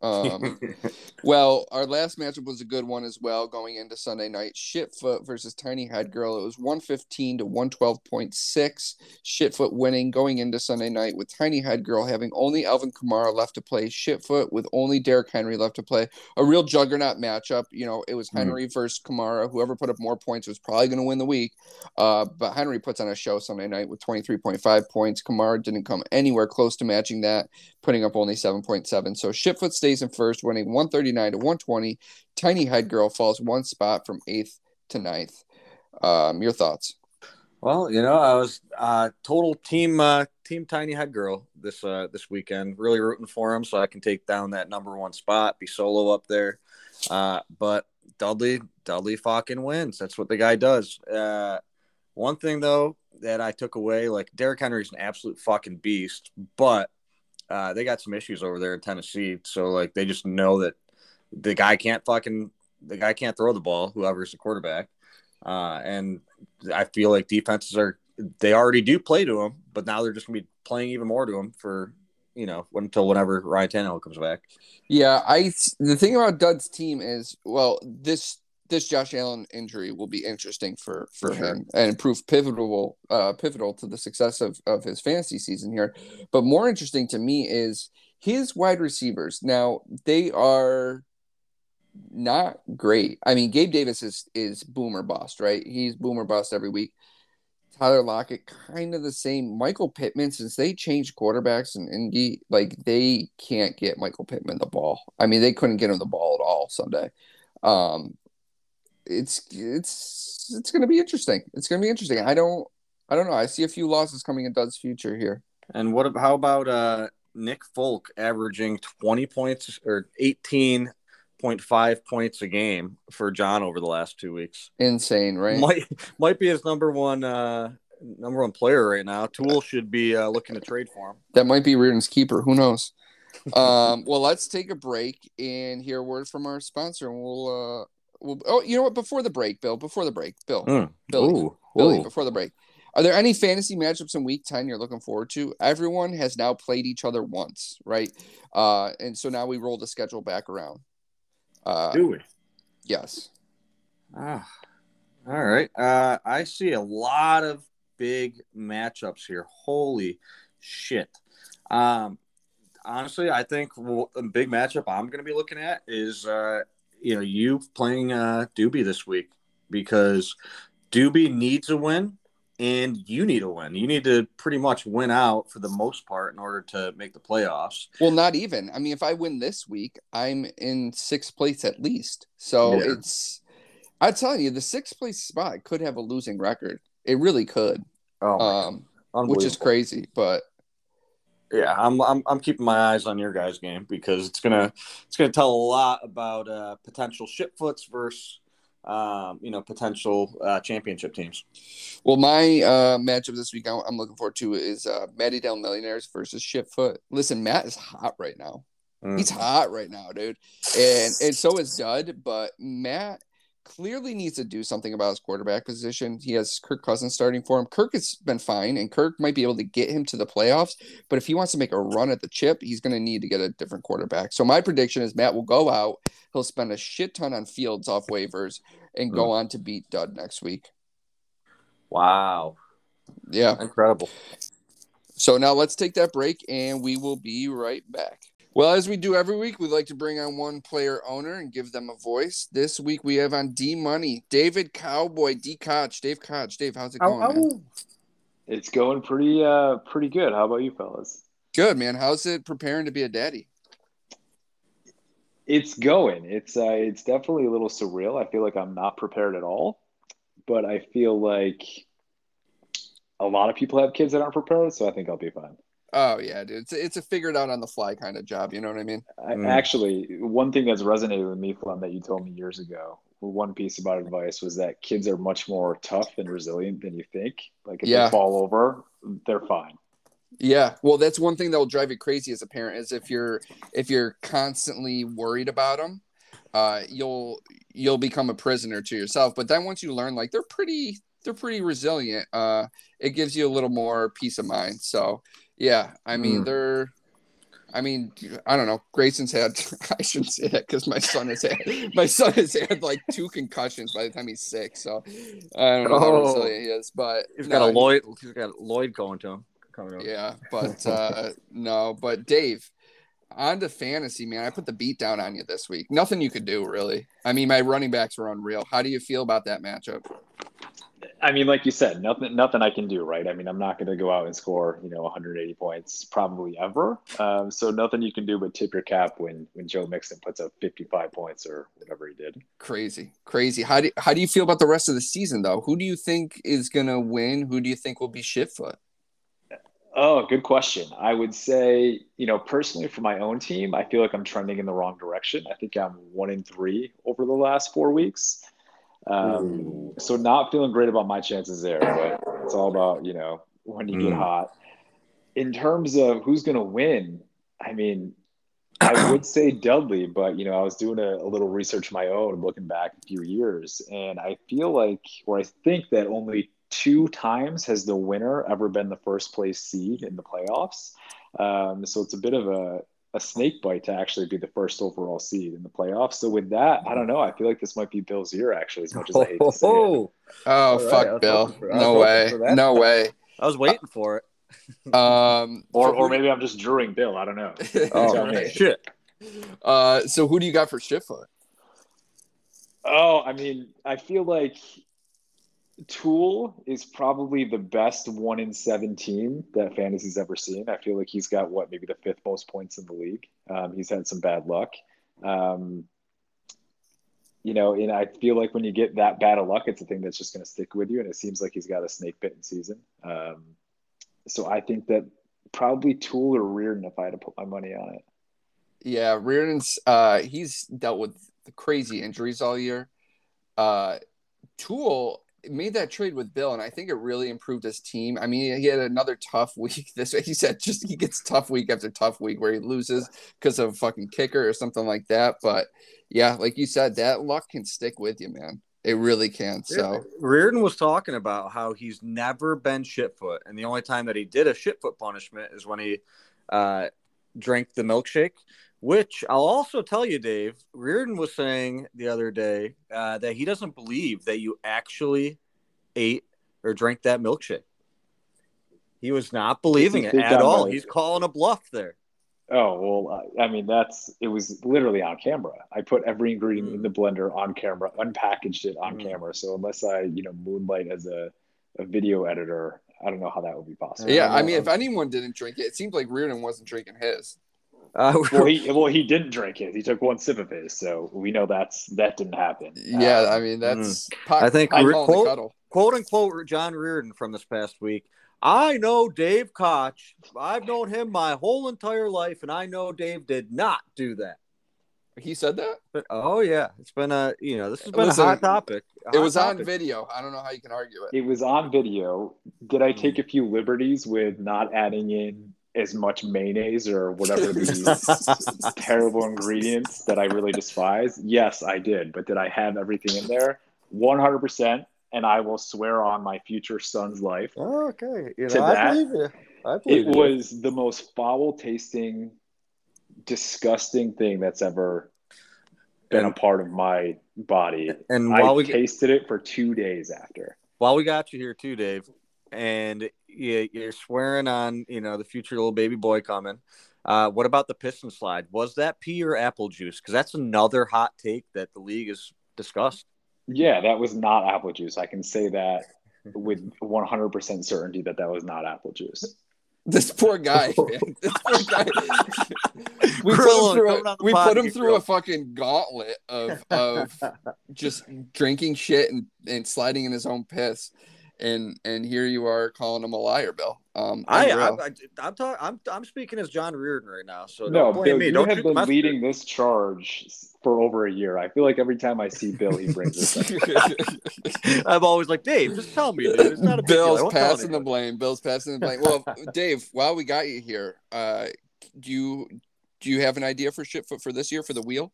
Um, well, our last matchup was a good one as well going into Sunday night. Shitfoot versus Tiny Head Girl. It was 115 to 112.6. Shitfoot winning going into Sunday night with Tiny Head Girl having only Alvin Kamara left to play. Shitfoot with only Derrick Henry left to play. A real juggernaut matchup. You know, it was Mhm. Henry versus Kamara. Whoever put up more points was probably going to win the week. Uh, but Henry puts on a show Sunday night with 23.5 points. Kamara didn't come anywhere close to matching that putting up only 7.7. So Shitfoot stays in first, winning 139 to 120. Tiny Head Girl falls one spot from eighth to ninth. Um, your thoughts? Well, you know, I was uh, total team uh, team tiny head girl this uh, this weekend. Really rooting for him so I can take down that number one spot, be solo up there. Uh, but Dudley Dudley fucking wins. That's what the guy does. Uh, one thing though that I took away, like Derrick Henry's an absolute fucking beast, but uh, they got some issues over there in Tennessee. So like they just know that the guy can't fucking the guy can't throw the ball. Whoever's the quarterback. Uh, and I feel like defenses are they already do play to him, but now they're just gonna be playing even more to him for you know until whenever Ryan Tannehill comes back. Yeah, I the thing about Dud's team is well, this this Josh Allen injury will be interesting for for sure. him and prove pivotal uh pivotal to the success of of his fantasy season here. But more interesting to me is his wide receivers. Now, they are not great. I mean, Gabe Davis is is boomer bust, right? He's boomer bust every week. Tyler Lockett, kind of the same. Michael Pittman, since they changed quarterbacks and Indy, like they can't get Michael Pittman the ball. I mean, they couldn't get him the ball at all Sunday. Um, it's it's it's going to be interesting. It's going to be interesting. I don't I don't know. I see a few losses coming in Dud's future here. And what? How about uh, Nick Folk averaging twenty points or eighteen point five points a game for John over the last two weeks? Insane, right? Might might be his number one uh, number one player right now. Tool should be uh, looking to trade for him. That might be Reardon's keeper. Who knows? um, well, let's take a break and hear a word from our sponsor, and we'll. Uh, we'll oh, you know what? Before the break, Bill. Before the break, Bill. Mm. Billy. Ooh, Billy. ooh. Before the break, are there any fantasy matchups in Week Ten you're looking forward to? Everyone has now played each other once, right? Uh, and so now we roll the schedule back around. Uh, Do we? yes. Ah, all right. Uh, I see a lot of big matchups here. Holy shit. Um, honestly, I think a big matchup I'm going to be looking at is uh, you know, you playing uh, Doobie this week because Doobie needs a win and you need a win. You need to pretty much win out for the most part in order to make the playoffs. Well, not even. I mean, if I win this week, I'm in sixth place at least. So yeah. it's, I tell you, the sixth place spot could have a losing record. It really could. Oh, um, which is crazy, but yeah, I'm, I'm I'm keeping my eyes on your guys' game because it's gonna it's gonna tell a lot about uh, potential shitfoots versus um, you know potential uh, championship teams. Well, my uh, matchup this week I'm looking forward to is uh, Matty Dell Millionaires versus Shitfoot. Listen, Matt is hot right now. Mm. He's hot right now, dude, and and so is Dud. But Matt clearly needs to do something about his quarterback position. He has Kirk Cousins starting for him. Kirk has been fine, and Kirk might be able to get him to the playoffs. But if he wants to make a run at the chip, he's going to need to get a different quarterback. So my prediction is Matt will go out. He'll spend a shit ton on fields off waivers and go hmm. on to beat Dud next week. Wow. Yeah. Incredible. So now let's take that break, and we will be right back. Well, as we do every week, we'd like to bring on one player owner and give them a voice. This week we have on D Money, David Cowboy, D Koch, Dave Koch. Dave, how's it going? man? It's going pretty uh pretty good. How about you fellas? Good, man. How's it preparing to be a daddy? It's going. It's uh it's definitely a little surreal. I feel like I'm not prepared at all, but I feel like a lot of people have kids that aren't prepared, so I think I'll be fine. Oh yeah, dude. It's it's a figured out on the fly kind of job. You know what I mean? I, mm. Actually, one thing that's resonated with me, Flem, that you told me years ago, one piece about advice was that kids are much more tough and resilient than you think. Like if yeah. they fall over, they're fine. Yeah, well, that's one thing that will drive you crazy as a parent is if you're if you're constantly worried about them, uh, you'll you'll become a prisoner to yourself. But then once you learn, like they're pretty they're pretty resilient. Uh, it gives you a little more peace of mind. So yeah, I mean mm. they're. I mean, I don't know. Grayson's had. I shouldn't say that because my son has had. My son has had like two concussions by the time he's six. So I don't know oh, how resilient he is, but he's no, got a Lloyd. He's got Lloyd going to him. Coming up. Yeah, but uh, no, but Dave, on to fantasy, man. I put the beat down on you this week. Nothing you could do, really. I mean, my running backs were unreal. How do you feel about that matchup? I mean, like you said, nothing, nothing I can do, right? I mean, I'm not going to go out and score, you know, 180 points probably ever. Um, so nothing you can do but tip your cap when when Joe Mixon puts up 55 points or whatever he did. Crazy, crazy. How do how do you feel about the rest of the season, though? Who do you think is going to win? Who do you think will be shitfoot? Oh, good question. I would say, you know, personally for my own team, I feel like I'm trending in the wrong direction. I think I'm one in three over the last four weeks. Um, so not feeling great about my chances there, but it's all about you know when you mm. get hot. In terms of who's going to win, I mean, I would say Dudley, but you know, I was doing a, a, little research of my own, looking back a few years, and I feel like, or I think that only two times has the winner ever been the first place seed in the playoffs. Um, so it's a bit of a a snake bite to actually be the first overall seed in the playoffs. So with that, I don't know. I feel like this might be Bill's year actually, as much as I hate to say it. Oh right, fuck, Bill! For, no way! No way! I was waiting for it. um, or or maybe I'm just drawing Bill. I don't know. oh right. shit! Uh, so who do you got for Shitfoot? Oh, I mean, I feel like Tool is probably the best one in seventeen that fantasy's ever seen. I feel like he's got what maybe the fifth most points in the league. Um, he's had some bad luck. Um, you know, and I feel like when you get that bad of luck, it's a thing that's just going to stick with you. And it seems like he's got a snake bitten season. Um, so I think that probably Tool or Reardon if I had to put my money on it. Yeah, Reardon's uh, he's dealt with crazy injuries all year. Uh, Tool made that trade with Bill, and I think it really improved his team. I mean, he had another tough week this week. He said just he gets tough week after tough week where he loses because of a fucking kicker or something like that. But yeah, like you said, that luck can stick with you, man. It really can. So Reardon was talking about how he's never been shitfoot, and the only time that he did a shitfoot punishment is when he uh, drank the milkshake which I'll also tell you, Dave, Reardon was saying the other day uh, that he doesn't believe that you actually ate or drank that milkshake. He was not believing it at all. He's calling a bluff there. Oh well, I mean that's it was literally on camera. I put every ingredient mm. in the blender on camera, unpackaged it on mm. camera. So unless I, you know, moonlight as a, a video editor, I don't know how that would be possible. Yeah, I, I mean, if anyone didn't drink it, it seems like Reardon wasn't drinking his. Uh, well, he well he didn't drink it. He took one sip of his, so we know that's that didn't happen. Yeah, um, I mean that's. Mm. I think quote, quote unquote John Reardon from this past week. I know Dave Koch. I've known him my whole entire life, and I know Dave did not do that. He said that. But, oh yeah, it's been a you know this has been Listen, a hot topic. A it was topic. on video. I don't know how you can argue it. It was on video. Did I take a few liberties with not adding in as much mayonnaise or whatever these terrible ingredients that I really despise? Yes, I did. But did I have everything in there? One hundred percent and I will swear on my future son's life. Oh, okay, you know, to I that, believe you. I believe it you. was the most foul tasting, disgusting thing that's ever been and, a part of my body. And while I we tasted it for two days after. While we got you here too, Dave, and you're swearing on you know the future little baby boy coming. Uh, what about the piston slide? Was that pee or apple juice? Because that's another hot take that the league has discussed. Yeah, that was not apple juice. I can say that with 100% certainty that that was not apple juice. This poor guy, man. This poor guy. we put him through, a, we put him through a fucking gauntlet of of just drinking shit and, and sliding in his own piss and and here you are calling him a liar, Bill. Um, I, I, I, am talking. I'm I'm speaking as John Reardon right now. So no, Bill, me. you don't have been leading this charge for over a year. I feel like every time I see Bill, he brings this up. I'm always like, Dave, just tell me, dude. It's not a Bill's passing the blame. Bill's passing the blame. Well, Dave, while we got you here, uh, do you do you have an idea for Shitfoot for this year for the wheel?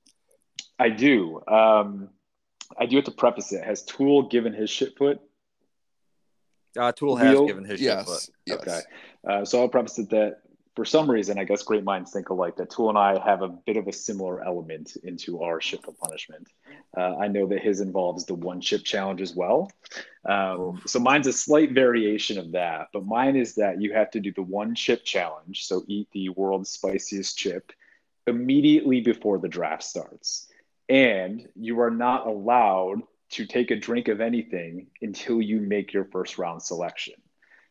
I do. Um, I do have to preface it. Has Tool given his Shitfoot uh, Tool has given his yes, yes. Okay. Uh, so I'll preface it that for some reason, I guess great minds think alike, that Tool and I have a bit of a similar element into our shitfoot punishment. Uh, I know that his involves the one chip challenge as well. Um, so mine's a slight variation of that, but mine is that you have to do the one chip challenge. So eat the world's spiciest chip immediately before the draft starts. And you are not allowed to take a drink of anything until you make your first round selection.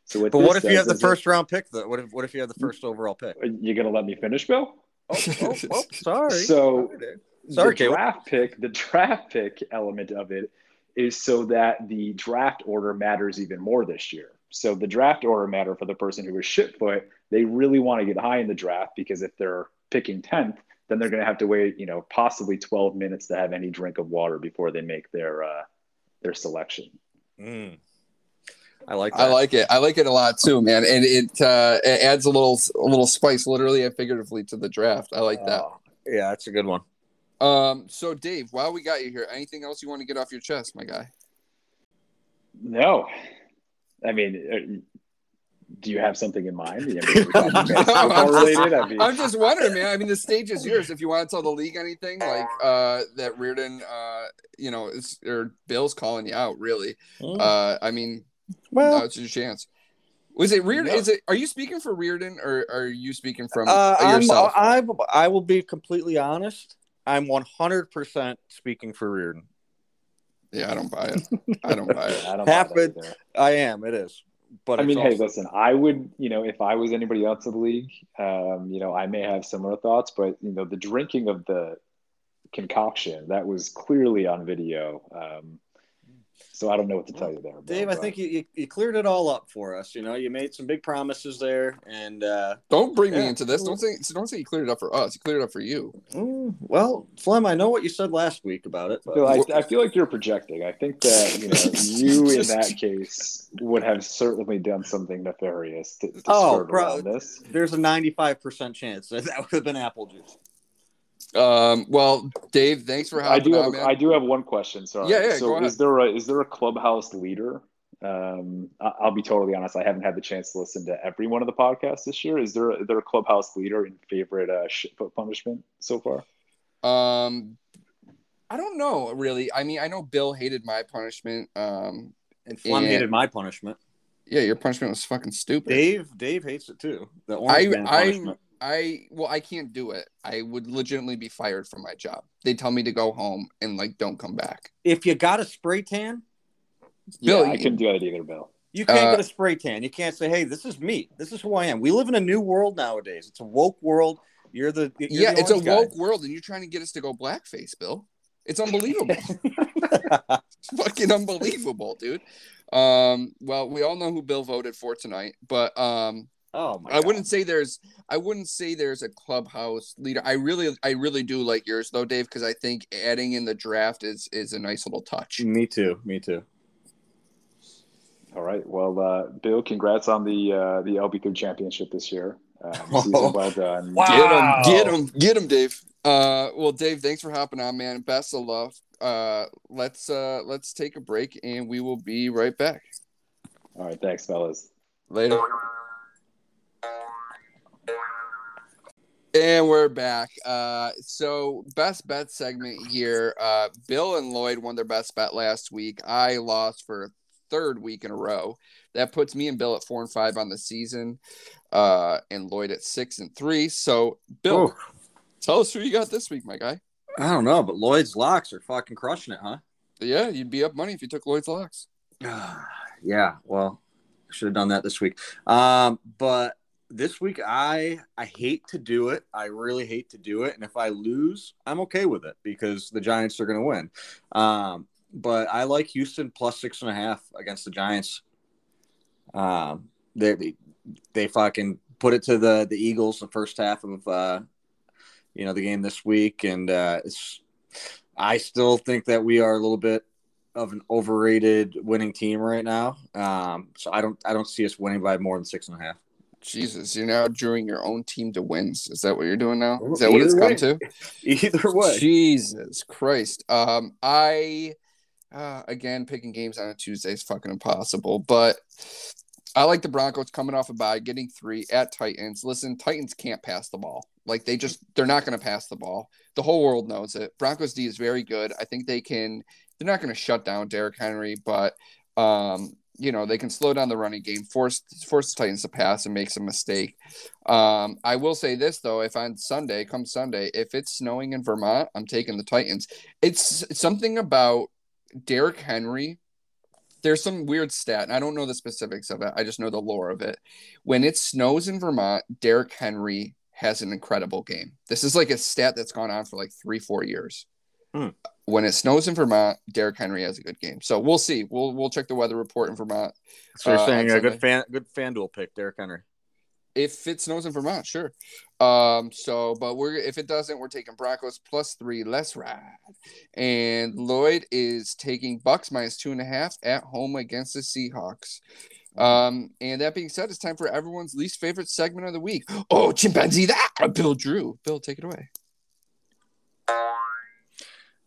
So what but what if you have the first round pick? Though? What if what if you have the first overall pick? You're gonna let me finish, Bill? Oh, oh, oh sorry. So sorry, the draft pick, the draft pick element of it is so that the draft order matters even more this year. So the draft order matter for the person who is shitfoot. They really want to get high in the draft because if they're picking tenth, then they're going to have to wait, you know, possibly 12 minutes to have any drink of water before they make their uh, their selection. Mm. I like that. I like it. I like it a lot too, man. And it uh, it adds a little a little spice, literally and figuratively, to the draft. I like that. Oh, yeah, that's a good one. Um, so Dave, while we got you here, anything else you want to get off your chest, my guy? No, I mean, do you have something in mind? I mean, related? I mean, I'm just wondering, man. I mean, the stage is yours. If you want to tell the league anything, like uh, that Reardon, uh, you know, is, or Bill's calling you out, really. Mm. Uh, I mean, well, now it's your chance. Was it Reardon? Is it? Are you speaking for Reardon, or are you speaking from uh, yourself? I I will be completely honest. I'm 100 percent speaking for Reardon. Yeah, I don't buy it. I don't buy it. I don't Half it. I am. It is but I mean, also... hey, listen, I would, you know, if I was anybody else in the league, um, you know, I may have similar thoughts, but you know, the drinking of the concoction that was clearly on video. Um, so I don't know what to tell you there, Dave. I think you, you, cleared it all up for us. You know, you made some big promises there, and uh, don't bring yeah. me into this. Don't say so, don't say you cleared it up for us. You cleared it up for you. Mm, well, Flem, I know what you said last week about it. But... I, I, feel like you're projecting. I think that you know you in that case would have certainly done something nefarious to, to oh, bro, this. There's a 95 percent chance that that would have been apple juice. Um, well, Dave, thanks for having I do have, I do have one question. Sorry. Yeah, yeah. So is there a is there a clubhouse leader? Um, I'll be totally honest. I haven't had the chance to listen to every one of the podcasts this year. Is there is there a clubhouse leader in favorite uh, shitfoot punishment so far? Um, I don't know really. I mean, I know Bill hated my punishment. Um, and Flem hated my punishment. Yeah, your punishment was fucking stupid. Dave, Dave hates it too. The orange I, I, I well, I can't do it. I would legitimately be fired from my job. They tell me to go home and like don't come back. If you got a spray tan, Bill, yeah, I you- couldn't do that either, Bill. you can't Uh, get a spray tan. You can't say, "Hey, this is me. This is who I am." We live in a new world nowadays. It's a woke world. You're the you're yeah, the it's a guy. woke world, and you're trying to get us to go blackface, Bill. It's unbelievable. it's fucking unbelievable, dude. Um, well, we all know who Bill voted for tonight, but um, Oh my! I wouldn't say there's I wouldn't say there's a clubhouse leader. I really I really do like yours though, Dave, because I think adding in the draft is is a nice little touch. Me too. Me too. All right. Well, uh, Bill, congrats on the uh, the LB3 championship this year. Um, season well done. Wow. Get him, get him, get him, Dave. Uh, well, Dave, thanks for hopping on, man. Best of luck. Uh, let's uh let's take a break and we will be right back. All right. Thanks, fellas. Later. And we're back. Uh, so best bet segment here. Uh, Bill and Lloyd won their best bet last week. I lost for a third week in a row. That puts me and Bill at four and five on the season, uh, and Lloyd at six and three. So, Bill, Oh, tell us who you got this week, my guy. I don't know, but Lloyd's locks are fucking crushing it, huh? Yeah, you'd be up money if you took Lloyd's locks. yeah. Well, I should have done that this week. Um, but this week I I hate to do it. I really hate to do it. And if I lose, I'm okay with it because the Giants are going to win. Um, but I like Houston plus six and a half against the Giants. Um, they they, fucking put it to the the Eagles the first half of uh, you know the game this week, and uh, it's. I still think that we are a little bit of an overrated winning team right now. Um, so I don't I don't see us winning by more than six and a half. Jesus, you're now drawing your own team to wins. Is that what you're doing now? Is that what it's Either come to? Either way, Jesus Christ. Um, I uh, again picking games on a Tuesday is fucking impossible, but I like the Broncos coming off a bye, getting three at Titans. Listen, Titans can't pass the ball. Like they just they're not going to pass the ball. The whole world knows it. Broncos D is very good. I think they can. They're not going to shut down Derrick Henry, but um, you know they can slow down the running game, force force the Titans to pass and make some mistake. Um, I will say this though: if on Sunday, come Sunday, if it's snowing in Vermont, I'm taking the Titans. It's something about Derrick Henry. There's some weird stat, and I don't know the specifics of it. I just know the lore of it. When it snows in Vermont, Derrick Henry has an incredible game. This is like a stat that's gone on for like three, four years. Hmm. When it snows in Vermont, Derrick Henry has a good game. So we'll see. We'll we'll check the weather report in Vermont. so you're uh, saying a good fan good FanDuel pick, Derrick Henry. If it snows in Vermont, sure. Um, so but we're if it doesn't, we're taking Broncos plus three, less ride. And Lloyd is taking Bucs minus two and a half at home against the Seahawks. Um, and that being said, it's time for everyone's least favorite segment of the week. Oh, chimpanzee that Bill Drew. Bill, take it away.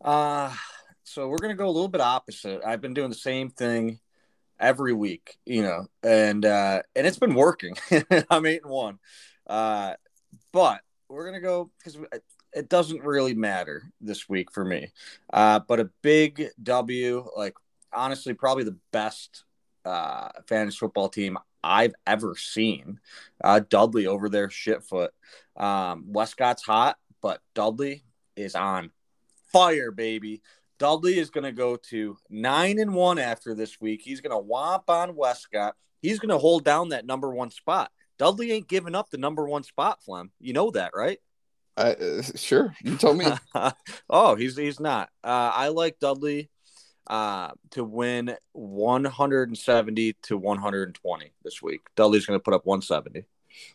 Uh so we're gonna go a little bit opposite. I've been doing the same thing every week, you know, and uh and it's been working. I'm eight and one. Uh but we're gonna go because it doesn't really matter this week for me. Uh but a big W, like honestly, probably the best uh fantasy football team I've ever seen. Uh Dudley over there, shitfoot. Um Westcott's hot, but Dudley is on fire, baby. Dudley is going to go to nine and one after this week. He's going to womp on Westcott. He's going to hold down that number one spot. Dudley ain't giving up the number one spot, Flem. You know that, right? Uh, sure, you told me. oh, he's he's not. Uh, I like Dudley uh, to win 170 to 120 this week. Dudley's going to put up 170.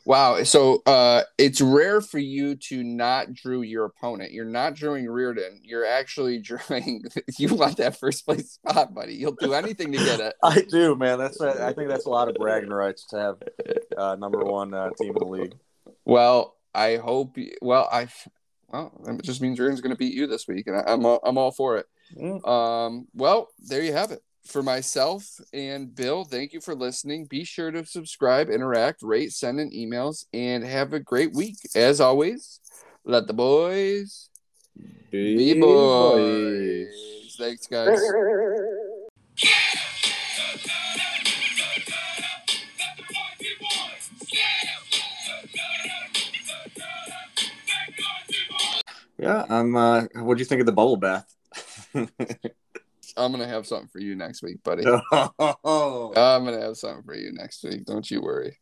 Wow. So uh it's rare for you to not drew your opponent. You're not drawing Reardon. You're actually drawing you want that first place spot, buddy. You'll do anything to get it. I do, man. That's a, I think that's a lot of bragging rights to have uh, number one uh, team in the league. Well, I hope you, well I well it just means Reardon's gonna beat you this week, and I, I'm all, I'm all for it. Mm. Um well, there you have it. For myself and Bill, thank you for listening. Be sure to subscribe, interact, rate, send in emails, and have a great week. As always, let the boys be boys. Thanks, guys. Boys boys. Yeah. Yeah, I'm. Uh, what do you think of the bubble bath? I'm gonna have something for you next week, buddy. oh, I'm gonna have something for you next week. Don't you worry.